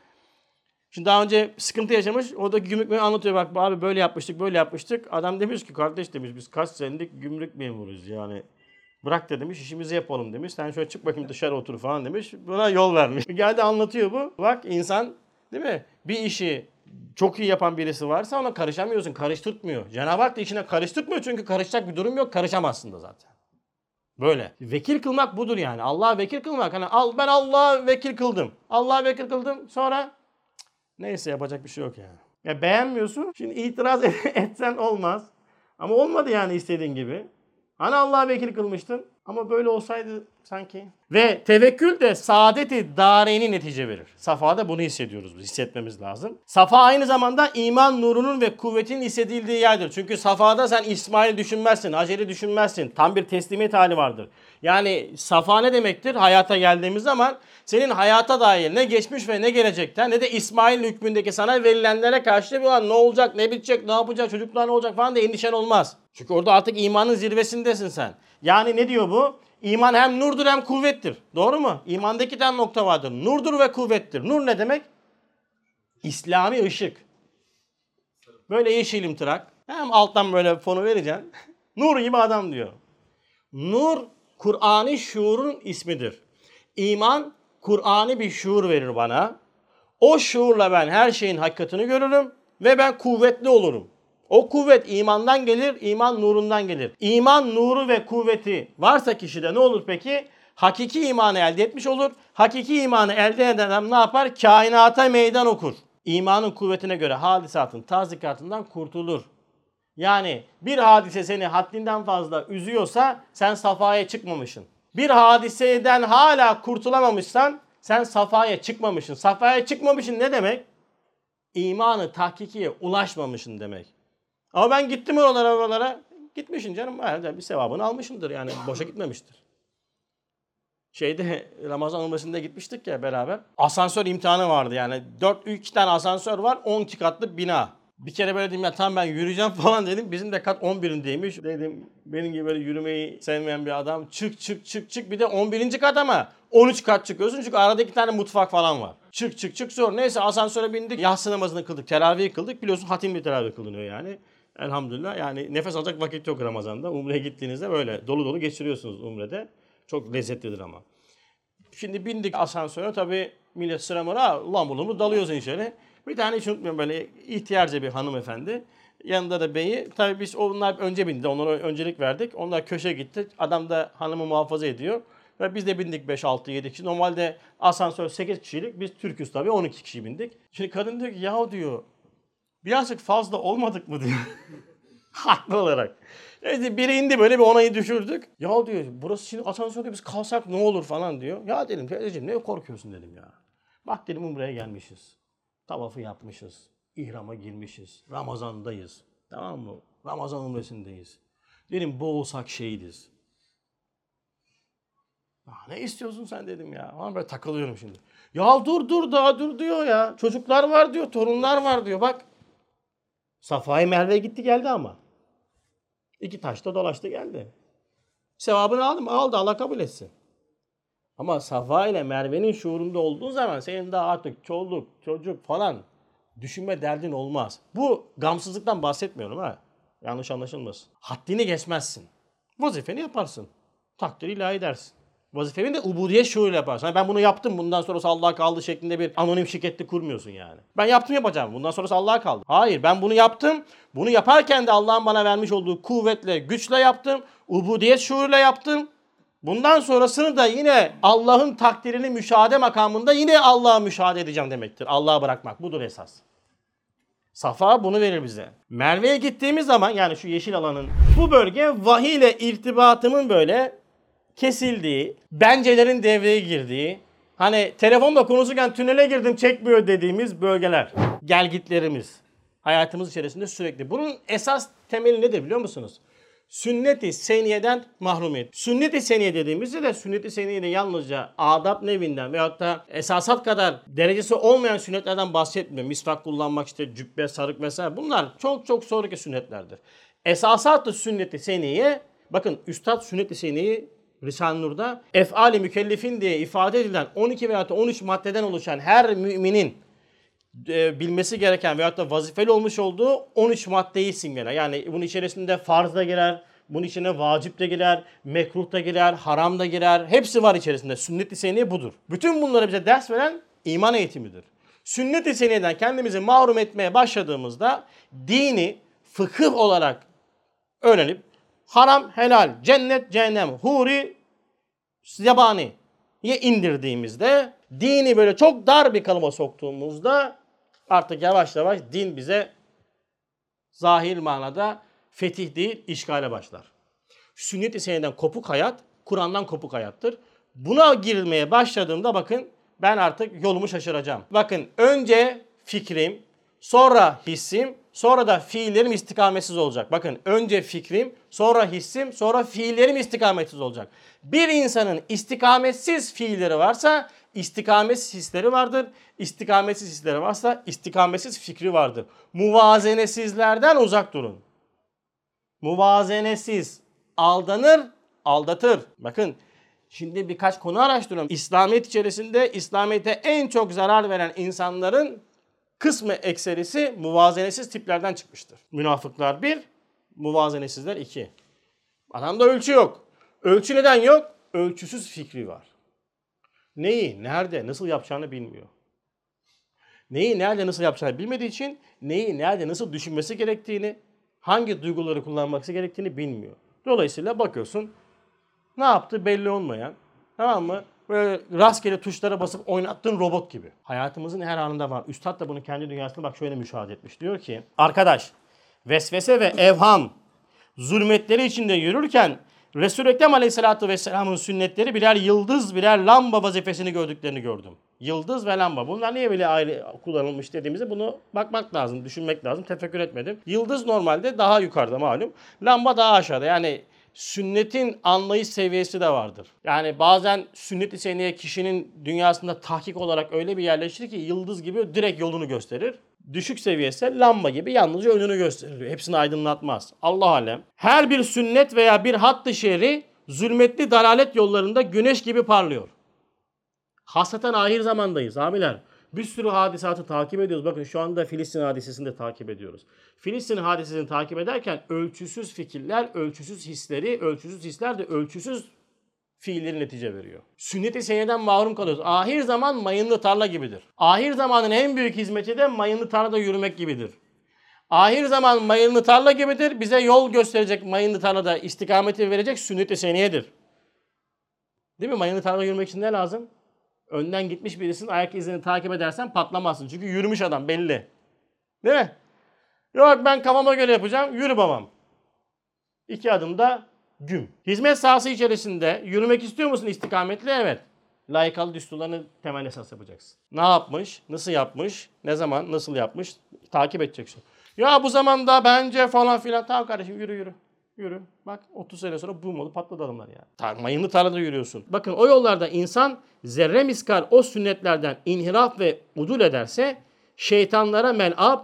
Şimdi daha önce sıkıntı yaşamış. Oradaki gümrük memuru anlatıyor. Bak abi böyle yapmıştık, böyle yapmıştık. Adam demiş ki kardeş demiş biz kaç senelik gümrük memuruyuz yani. Bırak da demiş işimizi yapalım demiş. Sen şöyle çık bakayım dışarı otur falan demiş. Buna yol vermiş. Geldi anlatıyor bu. Bak insan değil mi? Bir işi çok iyi yapan birisi varsa ona karışamıyorsun. Karıştırtmıyor. Cenab-ı Hak da işine karıştırtmıyor çünkü karışacak bir durum yok. Karışamazsın da zaten. Böyle. Vekil kılmak budur yani. Allah'a vekil kılmak. Hani al ben Allah'a vekil kıldım. Allah'a vekil kıldım. Sonra neyse yapacak bir şey yok yani. Ya beğenmiyorsun. Şimdi itiraz etsen olmaz. Ama olmadı yani istediğin gibi. Hani Allah'a vekil kılmıştın. Ama böyle olsaydı sanki. Ve tevekkül de saadeti dareyni netice verir. Safa'da bunu hissediyoruz biz. Hissetmemiz lazım. Safa aynı zamanda iman nurunun ve kuvvetin hissedildiği yerdir. Çünkü Safa'da sen İsmail düşünmezsin, Hacer'i düşünmezsin. Tam bir teslimiyet hali vardır. Yani Safa ne demektir? Hayata geldiğimiz zaman senin hayata dair ne geçmiş ve ne gelecekten ne de İsmail hükmündeki sana verilenlere karşı bir ne olacak, ne bitecek, ne yapacak, çocuklar ne olacak falan da endişen olmaz. Çünkü orada artık imanın zirvesindesin sen. Yani ne diyor bu? İman hem nurdur hem kuvvettir. Doğru mu? İmanda iki tane nokta vardır. Nurdur ve kuvvettir. Nur ne demek? İslami ışık. Böyle yeşil imtırak. Hem alttan böyle fonu vereceksin. Nur gibi adam diyor. Nur Kur'an'ı şuurun ismidir. İman Kur'an'ı bir şuur verir bana. O şuurla ben her şeyin hakikatini görürüm ve ben kuvvetli olurum. O kuvvet imandan gelir, iman nurundan gelir. İman nuru ve kuvveti varsa kişide ne olur peki? Hakiki imanı elde etmiş olur. Hakiki imanı elde eden adam ne yapar? Kainata meydan okur. İmanın kuvvetine göre hadisatın tazikatından kurtulur. Yani bir hadise seni haddinden fazla üzüyorsa sen safaya çıkmamışsın. Bir hadiseden hala kurtulamamışsan sen safaya çıkmamışsın. Safaya çıkmamışsın ne demek? İmanı tahkikiye ulaşmamışsın demek. Ama ben gittim oralara oralara. Gitmişsin canım. Herhalde bir sevabını almışımdır yani. Boşa gitmemiştir. Şeyde Ramazan umresinde gitmiştik ya beraber. Asansör imtihanı vardı yani. 4 2 tane asansör var. 12 katlı bina. Bir kere böyle dedim ya tamam ben yürüyeceğim falan dedim. Bizim de kat 11'indeymiş. Dedim benim gibi böyle yürümeyi sevmeyen bir adam. Çık çık çık çık bir de 11. kat ama 13 kat çıkıyorsun çünkü arada iki tane mutfak falan var. Çık çık çık sonra neyse asansöre bindik. Yatsı namazını kıldık. Teravih kıldık. Biliyorsun hatimli teravih kılınıyor yani. Elhamdülillah yani nefes alacak vakit yok Ramazan'da. Umre'ye gittiğinizde böyle dolu dolu geçiriyorsunuz Umre'de. Çok lezzetlidir ama. Şimdi bindik asansöre tabii millet sıra mıra ulan bulumlu dalıyoruz içeri. Bir tane hiç unutmuyorum böyle ihtiyarca bir hanımefendi. Yanında da beyi. Tabii biz onlar önce bindi. Onlara öncelik verdik. Onlar köşe gitti. Adam da hanımı muhafaza ediyor. Ve biz de bindik 5, 6, 7 kişi. Normalde asansör 8 kişilik. Biz Türk'üz tabii 12 kişi bindik. Şimdi kadın diyor ki yahu diyor birazcık fazla olmadık mı diyor. Haklı olarak. İşte biri indi böyle bir onayı düşürdük. Ya diyor burası şimdi asansörde biz kalsak ne olur falan diyor. Ya dedim teyzeciğim ne korkuyorsun dedim ya. Bak dedim Umre'ye gelmişiz. Tavafı yapmışız. İhrama girmişiz. Ramazan'dayız. Tamam mı? Ramazan umresindeyiz. Dedim boğulsak şehidiz. Ya ne istiyorsun sen dedim ya. Ama böyle takılıyorum şimdi. Ya dur dur daha dur diyor ya. Çocuklar var diyor, torunlar var diyor. Bak Safa'ya Merve gitti geldi ama. İki taşta dolaştı geldi. Sevabını aldım. Aldı Allah kabul etsin. Ama Safa ile Merve'nin şuurunda olduğun zaman senin daha artık çoluk, çocuk falan düşünme derdin olmaz. Bu gamsızlıktan bahsetmiyorum ha. Yanlış anlaşılmasın. Haddini geçmezsin. Vazifeni yaparsın. Takdir ilahi dersin. Vazifemi de ubudiyet şuuruyla yaparsın. Hani ben bunu yaptım bundan sonrası Allah'a kaldı şeklinde bir anonim şirkette kurmuyorsun yani. Ben yaptım yapacağım bundan sonrası Allah'a kaldı. Hayır ben bunu yaptım. Bunu yaparken de Allah'ın bana vermiş olduğu kuvvetle, güçle yaptım. Ubudiyet şuuruyla yaptım. Bundan sonrasını da yine Allah'ın takdirini müşahede makamında yine Allah'a müşahede edeceğim demektir. Allah'a bırakmak budur esas. Safa bunu verir bize. Merve'ye gittiğimiz zaman yani şu yeşil alanın bu bölge vahiy ile irtibatımın böyle kesildiği, bencelerin devreye girdiği, hani telefonla konuşurken tünele girdim çekmiyor dediğimiz bölgeler. Gelgitlerimiz. Hayatımız içerisinde sürekli. Bunun esas temeli nedir biliyor musunuz? Sünnet-i seniyeden mahrumiyet. Sünnet-i seniye dediğimizde de sünnet-i seniyede yalnızca adab nevinden veyahut da esasat kadar derecesi olmayan sünnetlerden bahsetmiyor. Misvak kullanmak işte cübbe, sarık vesaire. Bunlar çok çok sonraki sünnetlerdir. Esasat-ı sünnet-i seniye bakın Üstad sünnet-i seniyeyi Risale-i Nur'da efali mükellefin diye ifade edilen 12 veya 13 maddeden oluşan her müminin e, bilmesi gereken veyahut da vazifeli olmuş olduğu 13 maddeyi simgeler. Yani bunun içerisinde farz da girer, bunun içine vacip de girer, mekruh da girer, haram da girer. Hepsi var içerisinde. Sünnet-i seniye budur. Bütün bunları bize ders veren iman eğitimidir. Sünnet-i seniyeden kendimizi mahrum etmeye başladığımızda dini fıkıh olarak öğrenip haram, helal, cennet, cehennem, huri, yabani ye indirdiğimizde dini böyle çok dar bir kalıba soktuğumuzda artık yavaş yavaş din bize zahir manada fetih değil işgale başlar. Sünnet-i seneden kopuk hayat Kur'an'dan kopuk hayattır. Buna girilmeye başladığımda bakın ben artık yolumu şaşıracağım. Bakın önce fikrim, sonra hissim, sonra da fiillerim istikametsiz olacak. Bakın önce fikrim, sonra hissim, sonra fiillerim istikametsiz olacak. Bir insanın istikametsiz fiilleri varsa istikametsiz hisleri vardır. İstikametsiz hisleri varsa istikametsiz fikri vardır. Muvazenesizlerden uzak durun. Muvazenesiz aldanır, aldatır. Bakın şimdi birkaç konu araştırıyorum. İslamiyet içerisinde İslamiyet'e en çok zarar veren insanların kısmı ekserisi muvazenesiz tiplerden çıkmıştır. Münafıklar bir, muvazenesizler iki. Adamda ölçü yok. Ölçü neden yok? Ölçüsüz fikri var. Neyi, nerede, nasıl yapacağını bilmiyor. Neyi, nerede, nasıl yapacağını bilmediği için neyi, nerede, nasıl düşünmesi gerektiğini, hangi duyguları kullanması gerektiğini bilmiyor. Dolayısıyla bakıyorsun ne yaptı belli olmayan, tamam mı? Böyle rastgele tuşlara basıp oynattığın robot gibi. Hayatımızın her anında var. Üstad da bunu kendi dünyasında bak şöyle müşahede etmiş. Diyor ki arkadaş vesvese ve evham zulmetleri içinde yürürken Resul-i Ekrem Aleyhisselatü Vesselam'ın sünnetleri birer yıldız, birer lamba vazifesini gördüklerini gördüm. Yıldız ve lamba. Bunlar niye böyle ayrı kullanılmış dediğimizde bunu bakmak lazım, düşünmek lazım. Tefekkür etmedim. Yıldız normalde daha yukarıda malum. Lamba daha aşağıda. Yani sünnetin anlayış seviyesi de vardır. Yani bazen sünnet-i kişinin dünyasında tahkik olarak öyle bir yerleştirir ki yıldız gibi direkt yolunu gösterir. Düşük seviyesi lamba gibi yalnızca önünü gösterir. Hepsini aydınlatmaz. Allah alem. Her bir sünnet veya bir hattı şehri zulmetli dalalet yollarında güneş gibi parlıyor. Hasaten ahir zamandayız abiler. Bir sürü hadisatı takip ediyoruz. Bakın şu anda Filistin hadisesini de takip ediyoruz. Filistin hadisesini takip ederken ölçüsüz fikirler, ölçüsüz hisleri, ölçüsüz hisler de ölçüsüz fiilleri netice veriyor. Sünnet-i seneden mahrum kalıyoruz. Ahir zaman mayınlı tarla gibidir. Ahir zamanın en büyük hizmeti de mayınlı tarlada yürümek gibidir. Ahir zaman mayınlı tarla gibidir. Bize yol gösterecek mayınlı tarlada istikameti verecek sünnet-i seniyedir. Değil mi? Mayınlı tarlada yürümek için ne lazım? Önden gitmiş birisinin ayak izini takip edersen patlamazsın. Çünkü yürümüş adam belli. Değil mi? Yok ben kafama göre yapacağım. Yürü babam. İki adımda güm. Hizmet sahası içerisinde yürümek istiyor musun istikametli? Evet. Layıkalı düsturlarını temel esas yapacaksın. Ne yapmış? Nasıl yapmış? Ne zaman? Nasıl yapmış? Takip edeceksin. Ya bu zamanda bence falan filan. Tamam kardeşim yürü yürü. Yürü. Bak 30 sene sonra boom olup patladı adamlar ya. Ta, mayınlı tarlada yürüyorsun. Bakın o yollarda insan zerre miskal o sünnetlerden inhiraf ve udul ederse şeytanlara mel'ab,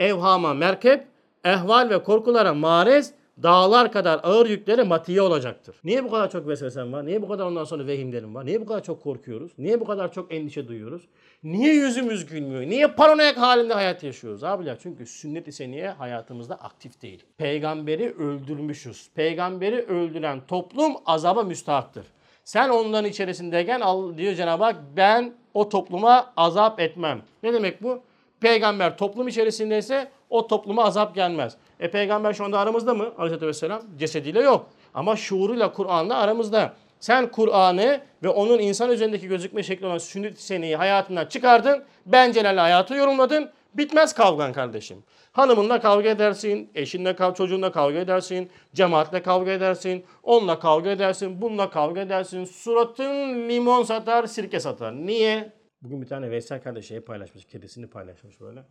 evhama merkep, ehval ve korkulara marez, dağlar kadar ağır yüklere matiye olacaktır. Niye bu kadar çok vesvesem var? Niye bu kadar ondan sonra vehimlerim var? Niye bu kadar çok korkuyoruz? Niye bu kadar çok endişe duyuyoruz? Niye yüzümüz gülmüyor? Niye paranoyak halinde hayat yaşıyoruz abiler? Çünkü sünnet-i seniye hayatımızda aktif değil. Peygamberi öldürmüşüz. Peygamberi öldüren toplum azaba müstahaktır. Sen onların içerisindeyken diyor Cenab-ı Hak ben o topluma azap etmem. Ne demek bu? Peygamber toplum içerisindeyse o topluma azap gelmez. E peygamber şu anda aramızda mı? Aleyhisselatü Vesselam cesediyle yok. Ama şuuruyla Kur'an'la aramızda. Sen Kur'an'ı ve onun insan üzerindeki gözükme şekli olan sünnet seneyi hayatından çıkardın. Bencelerle hayatı yorumladın. Bitmez kavgan kardeşim. Hanımınla kavga edersin, eşinle çocuğunla kavga edersin, cemaatle kavga edersin, onunla kavga edersin, bununla kavga edersin. Suratın limon satar, sirke satar. Niye? Bugün bir tane Veysel kardeş şey paylaşmış, kedisini paylaşmış böyle.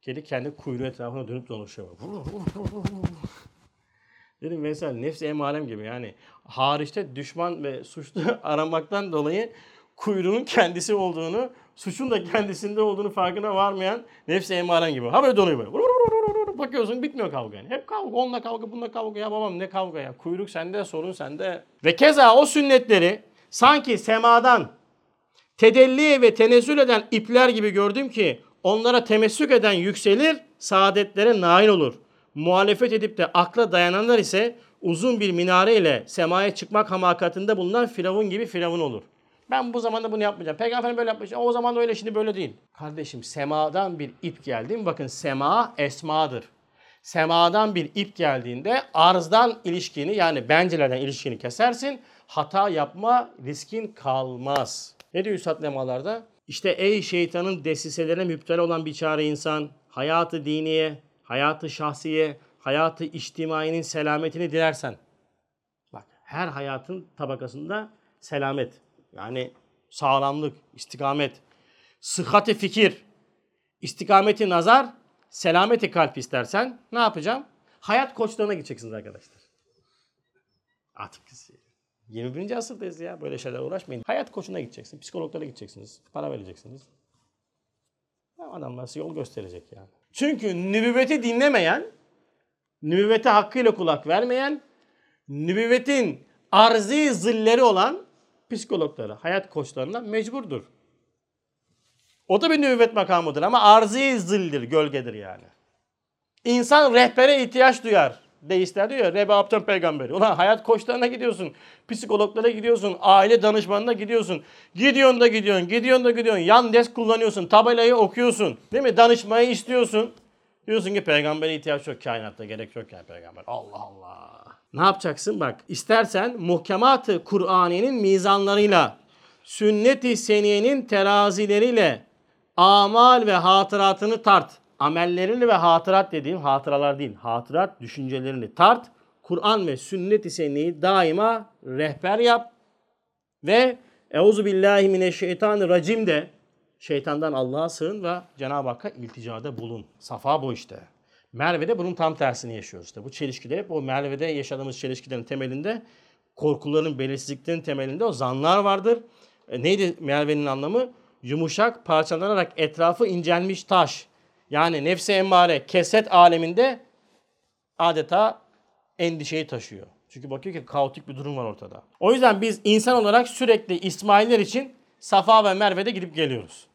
Kedi kendi kuyruğu etrafına dönüp dolaşıyor. Dedim Veysel nefsi emarem gibi yani hariçte düşman ve suçlu aramaktan dolayı kuyruğun kendisi olduğunu, suçun da kendisinde olduğunu farkına varmayan nefsi emarem gibi. Ha böyle donuyor böyle. Bakıyorsun bitmiyor kavga yani. Hep kavga, onunla kavga, bununla kavga. Ya babam ne kavga ya. Kuyruk sende, sorun sende. Ve keza o sünnetleri sanki semadan tedelli ve tenezzül eden ipler gibi gördüm ki onlara temessük eden yükselir, saadetlere nail olur. Muhalefet edip de akla dayananlar ise uzun bir minare ile semaya çıkmak hamakatinde bulunan firavun gibi firavun olur. Ben bu zamanda bunu yapmayacağım. Peygamber böyle yapmış. O zaman öyle şimdi böyle değil. Kardeşim semadan bir ip geldi mi? Bakın sema esmadır. Semadan bir ip geldiğinde arzdan ilişkini yani bencelerden ilişkini kesersin. Hata yapma riskin kalmaz. Ne diyor Üstad Lemalar'da? İşte ey şeytanın desiselerine müptela olan bir çare insan, hayatı diniye, hayatı şahsiye, hayatı içtimainin selametini dilersen. Bak her hayatın tabakasında selamet. Yani sağlamlık, istikamet, sıhhati fikir, istikameti nazar, selameti kalp istersen ne yapacağım? Hayat koçlarına gideceksiniz arkadaşlar. Artık 21. asırdayız ya. Böyle şeyler uğraşmayın. Hayat koçuna gideceksin. Psikologlara gideceksiniz. Para vereceksiniz. Ya adamlar size yol gösterecek yani. Çünkü nübüvveti dinlemeyen, nübüvvete hakkıyla kulak vermeyen, nübüvvetin arzi zilleri olan psikologlara, hayat koçlarına mecburdur. O da bir nübüvvet makamıdır ama arzi zildir, gölgedir yani. İnsan rehbere ihtiyaç duyar. Deistler diyor ya Rebi peygamberi. Ulan hayat koçlarına gidiyorsun. Psikologlara gidiyorsun. Aile danışmanına gidiyorsun. Gidiyorsun da gidiyorsun. Gidiyorsun da gidiyorsun. Yan desk kullanıyorsun. Tabelayı okuyorsun. Değil mi? Danışmayı istiyorsun. Diyorsun ki peygambere ihtiyaç yok. Kainatta gerek yok yani peygamber. Allah Allah. Ne yapacaksın? Bak istersen muhkemat-ı Kur'ani'nin mizanlarıyla, sünnet-i seniyenin terazileriyle amal ve hatıratını tart amellerini ve hatırat dediğim hatıralar değil, hatırat düşüncelerini tart. Kur'an ve sünnet-i senneyi daima rehber yap. Ve Euzu billahi mineşşeytanirracim de şeytandan Allah'a sığın ve Cenab-ı Hakk'a ilticada bulun. Safa bu işte. Merve'de bunun tam tersini yaşıyoruz işte. Bu çelişkiler hep o Merve'de yaşadığımız çelişkilerin temelinde korkuların, belirsizliklerin temelinde o zanlar vardır. E, neydi Merve'nin anlamı? Yumuşak, parçalanarak etrafı incelmiş taş. Yani nefse emmare keset aleminde adeta endişeyi taşıyor. Çünkü bakıyor ki kaotik bir durum var ortada. O yüzden biz insan olarak sürekli İsmailler için Safa ve Merve'de gidip geliyoruz.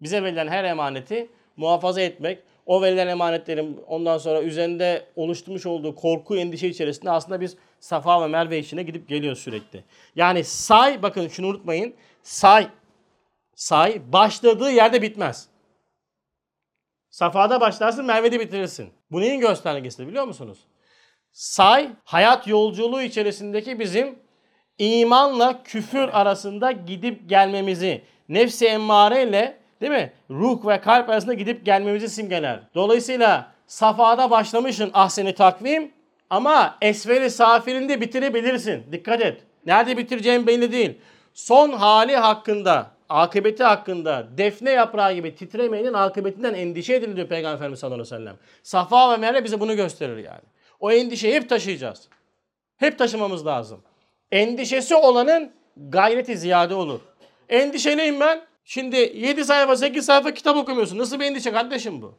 Bize verilen her emaneti muhafaza etmek, o verilen emanetlerin ondan sonra üzerinde oluşturmuş olduğu korku, endişe içerisinde aslında biz Safa ve Merve içine gidip geliyoruz sürekli. Yani say, bakın şunu unutmayın, say, say başladığı yerde bitmez. Safada başlarsın, Merve'de bitirirsin. Bu neyin göstergesi biliyor musunuz? Say, hayat yolculuğu içerisindeki bizim imanla küfür arasında gidip gelmemizi, nefsi emmare ile değil mi? Ruh ve kalp arasında gidip gelmemizi simgeler. Dolayısıyla safada başlamışsın ahseni takvim ama esveri safirinde bitirebilirsin. Dikkat et. Nerede bitireceğin belli değil. Son hali hakkında akıbeti hakkında defne yaprağı gibi titremeyenin akıbetinden endişe edin diyor Peygamber Efendimiz sallallahu aleyhi ve sellem. Safa ve Merve bize bunu gösterir yani. O endişeyi hep taşıyacağız. Hep taşımamız lazım. Endişesi olanın gayreti ziyade olur. Endişeliyim ben. Şimdi 7 sayfa 8 sayfa kitap okumuyorsun. Nasıl bir endişe kardeşim bu?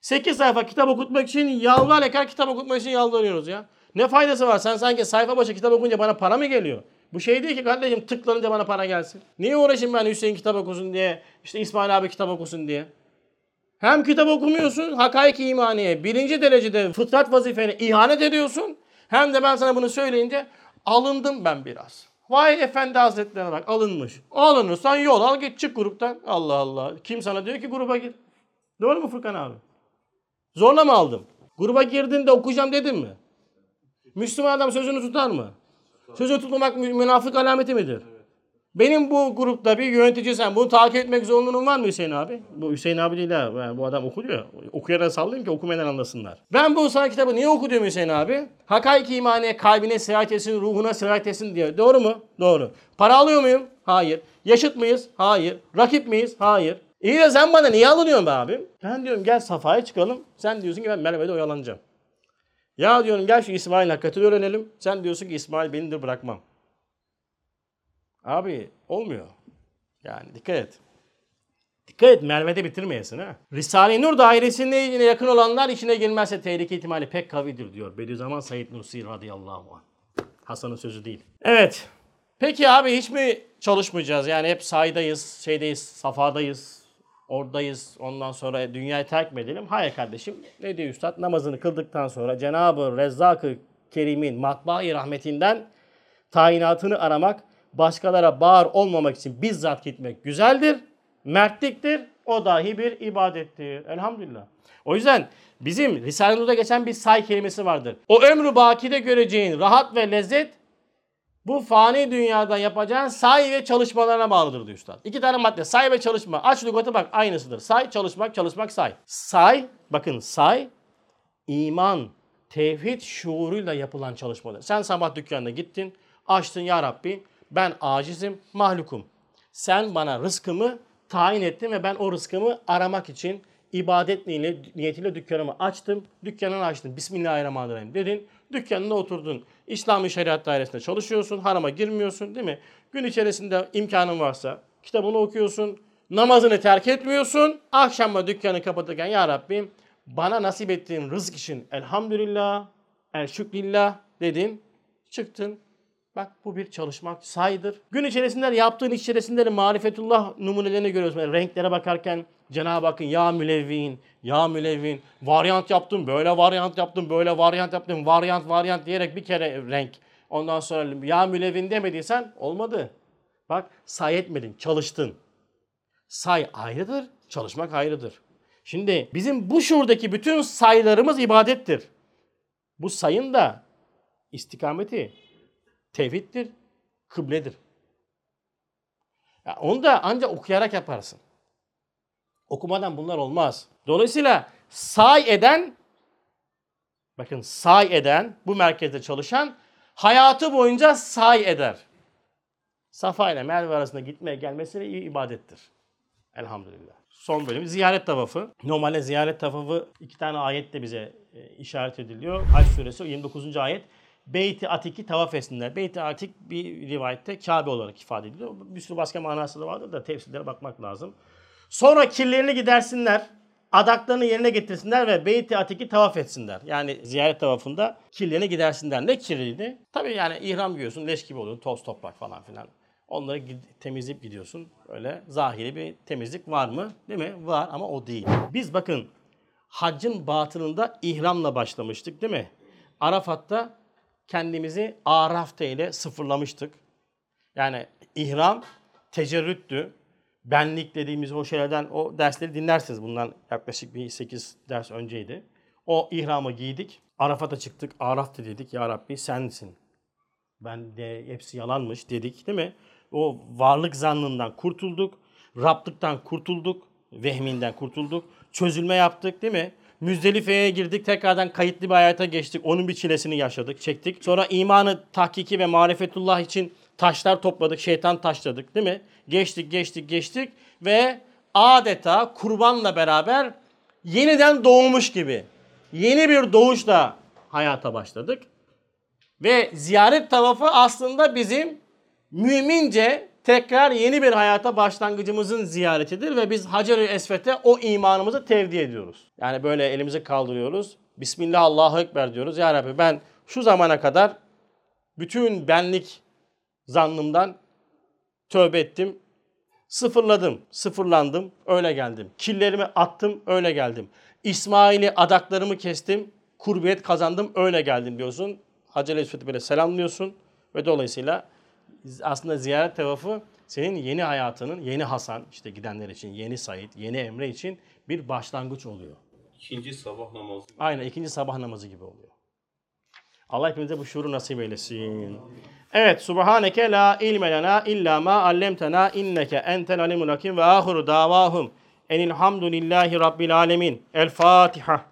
8 sayfa kitap okutmak için yalvar ekar kitap okutmak için yalvarıyoruz ya. Ne faydası var? Sen sanki sayfa başı kitap okunca bana para mı geliyor? Bu şey değil ki kardeşim tıklanınca bana para gelsin. Niye uğraşayım ben Hüseyin kitap okusun diye, işte İsmail abi kitap okusun diye. Hem kitap okumuyorsun, hakaik imaniye birinci derecede fıtrat vazifeni ihanet ediyorsun. Hem de ben sana bunu söyleyince alındım ben biraz. Vay efendi hazretlerine bak alınmış. Alınırsan yol al git çık gruptan. Allah Allah. Kim sana diyor ki gruba gir? Doğru mu Furkan abi? Zorla mı aldım? Gruba girdin de okuyacağım dedim mi? Müslüman adam sözünü tutar mı? Sözü tutmamak münafık alameti midir? Benim bu grupta bir yönetici sen bunu takip etmek zorunluluğun var mı Hüseyin abi? Bu Hüseyin abi değil ha. Yani bu adam okuyor. Okuyarak sallayayım ki okumayan anlasınlar. Ben bu sana kitabı niye okuyorum Hüseyin abi? Hakaik imaniye kalbine sirayet etsin, ruhuna sirayet etsin diye. Doğru mu? Doğru. Para alıyor muyum? Hayır. Yaşıt mıyız? Hayır. Rakip miyiz? Hayır. İyi de sen bana niye alınıyorsun be abim? Ben diyorum gel safhaya çıkalım. Sen diyorsun ki ben Merve'de oyalanacağım. Ya diyorum gel şu İsmail hakikatini öğrenelim. Sen diyorsun ki İsmail benidir bırakmam. Abi olmuyor. Yani dikkat et. Dikkat et Merve'de bitirmeyesin ha. Risale-i Nur dairesine yakın olanlar içine girmezse tehlike ihtimali pek kavidir diyor. Bediüzzaman Said Nursi radıyallahu anh. Hasan'ın sözü değil. Evet. Peki abi hiç mi çalışmayacağız? Yani hep saydayız, şeydeyiz, safadayız, oradayız. Ondan sonra dünyayı terk mi edelim? Hayır kardeşim. Ne diyor üstad? Namazını kıldıktan sonra Cenab-ı Rezzak-ı Kerim'in matbaa rahmetinden tayinatını aramak, başkalara bağır olmamak için bizzat gitmek güzeldir, mertliktir. O dahi bir ibadettir. Elhamdülillah. O yüzden bizim Risale-i Nur'da geçen bir say kelimesi vardır. O ömrü bakide göreceğin rahat ve lezzet bu fani dünyada yapacağın say ve çalışmalarına bağlıdır diyor üstad. İki tane madde say ve çalışma. Aç lügatı bak aynısıdır. Say, çalışmak, çalışmak, say. Say, bakın say, iman, tevhid şuuruyla yapılan çalışmadır. Sen sabah dükkanına gittin, açtın ya Rabbi ben acizim, mahlukum. Sen bana rızkımı tayin ettin ve ben o rızkımı aramak için ibadet niyetiyle dükkanımı açtım. Dükkanını açtım. Bismillahirrahmanirrahim dedin. Dükkanında oturdun. İslami şeriat dairesinde çalışıyorsun. Harama girmiyorsun değil mi? Gün içerisinde imkanın varsa kitabını okuyorsun. Namazını terk etmiyorsun. Akşama dükkanı kapatırken ya Rabbim bana nasip ettiğin rızk için elhamdülillah, el dedin. Çıktın. Bak bu bir çalışmak saydır. Gün içerisinde yaptığın iş içerisinde marifetullah numunelerini görüyoruz. Yani renklere bakarken Cenab-ı Hakk'ın ya mülevvin, ya mülevvin, varyant yaptım, böyle varyant yaptım, böyle varyant yaptım, varyant varyant diyerek bir kere renk. Ondan sonra ya mülevvin demediysen olmadı. Bak say etmedin, çalıştın. Say ayrıdır, çalışmak ayrıdır. Şimdi bizim bu şuradaki bütün sayılarımız ibadettir. Bu sayın da istikameti tevhiddir, kıbledir. Ya onu da ancak okuyarak yaparsın. Okumadan bunlar olmaz. Dolayısıyla say eden, bakın say eden, bu merkezde çalışan hayatı boyunca say eder. Safa ile Merve arasında gitmeye gelmesi iyi ibadettir. Elhamdülillah. Son bölüm ziyaret tavafı. Normalde ziyaret tavafı iki tane ayette bize e, işaret ediliyor. Hac suresi 29. ayet. Beyt-i Atik'i tavaf etsinler. Beyt-i Atik bir rivayette Kabe olarak ifade ediliyor. Bir sürü başka manası da vardır da tefsirlere bakmak lazım. Sonra kirlerini gidersinler. Adaklarını yerine getirsinler ve Beyt-i Atik'i tavaf etsinler. Yani ziyaret tavafında kirlerini gidersinler. Ne kirliydi? Tabii yani ihram giyiyorsun, leş gibi oluyor, toz toprak falan filan. Onları temizleyip gidiyorsun. Öyle zahiri bir temizlik var mı? Değil mi? Var ama o değil. Biz bakın haccın batınında ihramla başlamıştık değil mi? Arafat'ta kendimizi Araf'ta ile sıfırlamıştık. Yani ihram tecerrüttü. Benlik dediğimiz o şeylerden o dersleri dinlersiniz. Bundan yaklaşık bir 8 ders önceydi. O ihramı giydik. Arafat'a çıktık. Araf'ta dedik ya Rabbi sensin. Ben de hepsi yalanmış dedik değil mi? O varlık zannından kurtulduk. Rablıktan kurtulduk. Vehminden kurtulduk. Çözülme yaptık değil mi? Müzdelife'ye girdik. Tekrardan kayıtlı bir hayata geçtik. Onun bir çilesini yaşadık, çektik. Sonra imanı tahkiki ve marifetullah için taşlar topladık. Şeytan taşladık değil mi? Geçtik, geçtik, geçtik. Ve adeta kurbanla beraber yeniden doğmuş gibi. Yeni bir doğuşla hayata başladık. Ve ziyaret tavafı aslında bizim mümince tekrar yeni bir hayata başlangıcımızın ziyaretidir ve biz Hacer-i Esvet'e o imanımızı tevdi ediyoruz. Yani böyle elimizi kaldırıyoruz. Bismillah Allahu Ekber diyoruz. Ya Rabbi ben şu zamana kadar bütün benlik zannımdan tövbe ettim. Sıfırladım, sıfırlandım, öyle geldim. Killerimi attım, öyle geldim. İsmail'i adaklarımı kestim, kurbiyet kazandım, öyle geldim diyorsun. Hacer-i Esvet'i böyle selamlıyorsun ve dolayısıyla aslında ziyaret tavafı senin yeni hayatının, yeni Hasan, işte gidenler için, yeni Said, yeni Emre için bir başlangıç oluyor. İkinci sabah namazı. Aynen ikinci sabah namazı gibi oluyor. Allah hepimize bu şuuru nasip eylesin. Evet. Subhaneke la ilme lena illa ma allemtena inneke entel alimul hakim ve ahiru davahum enilhamdülillahi rabbil alemin. El Fatiha.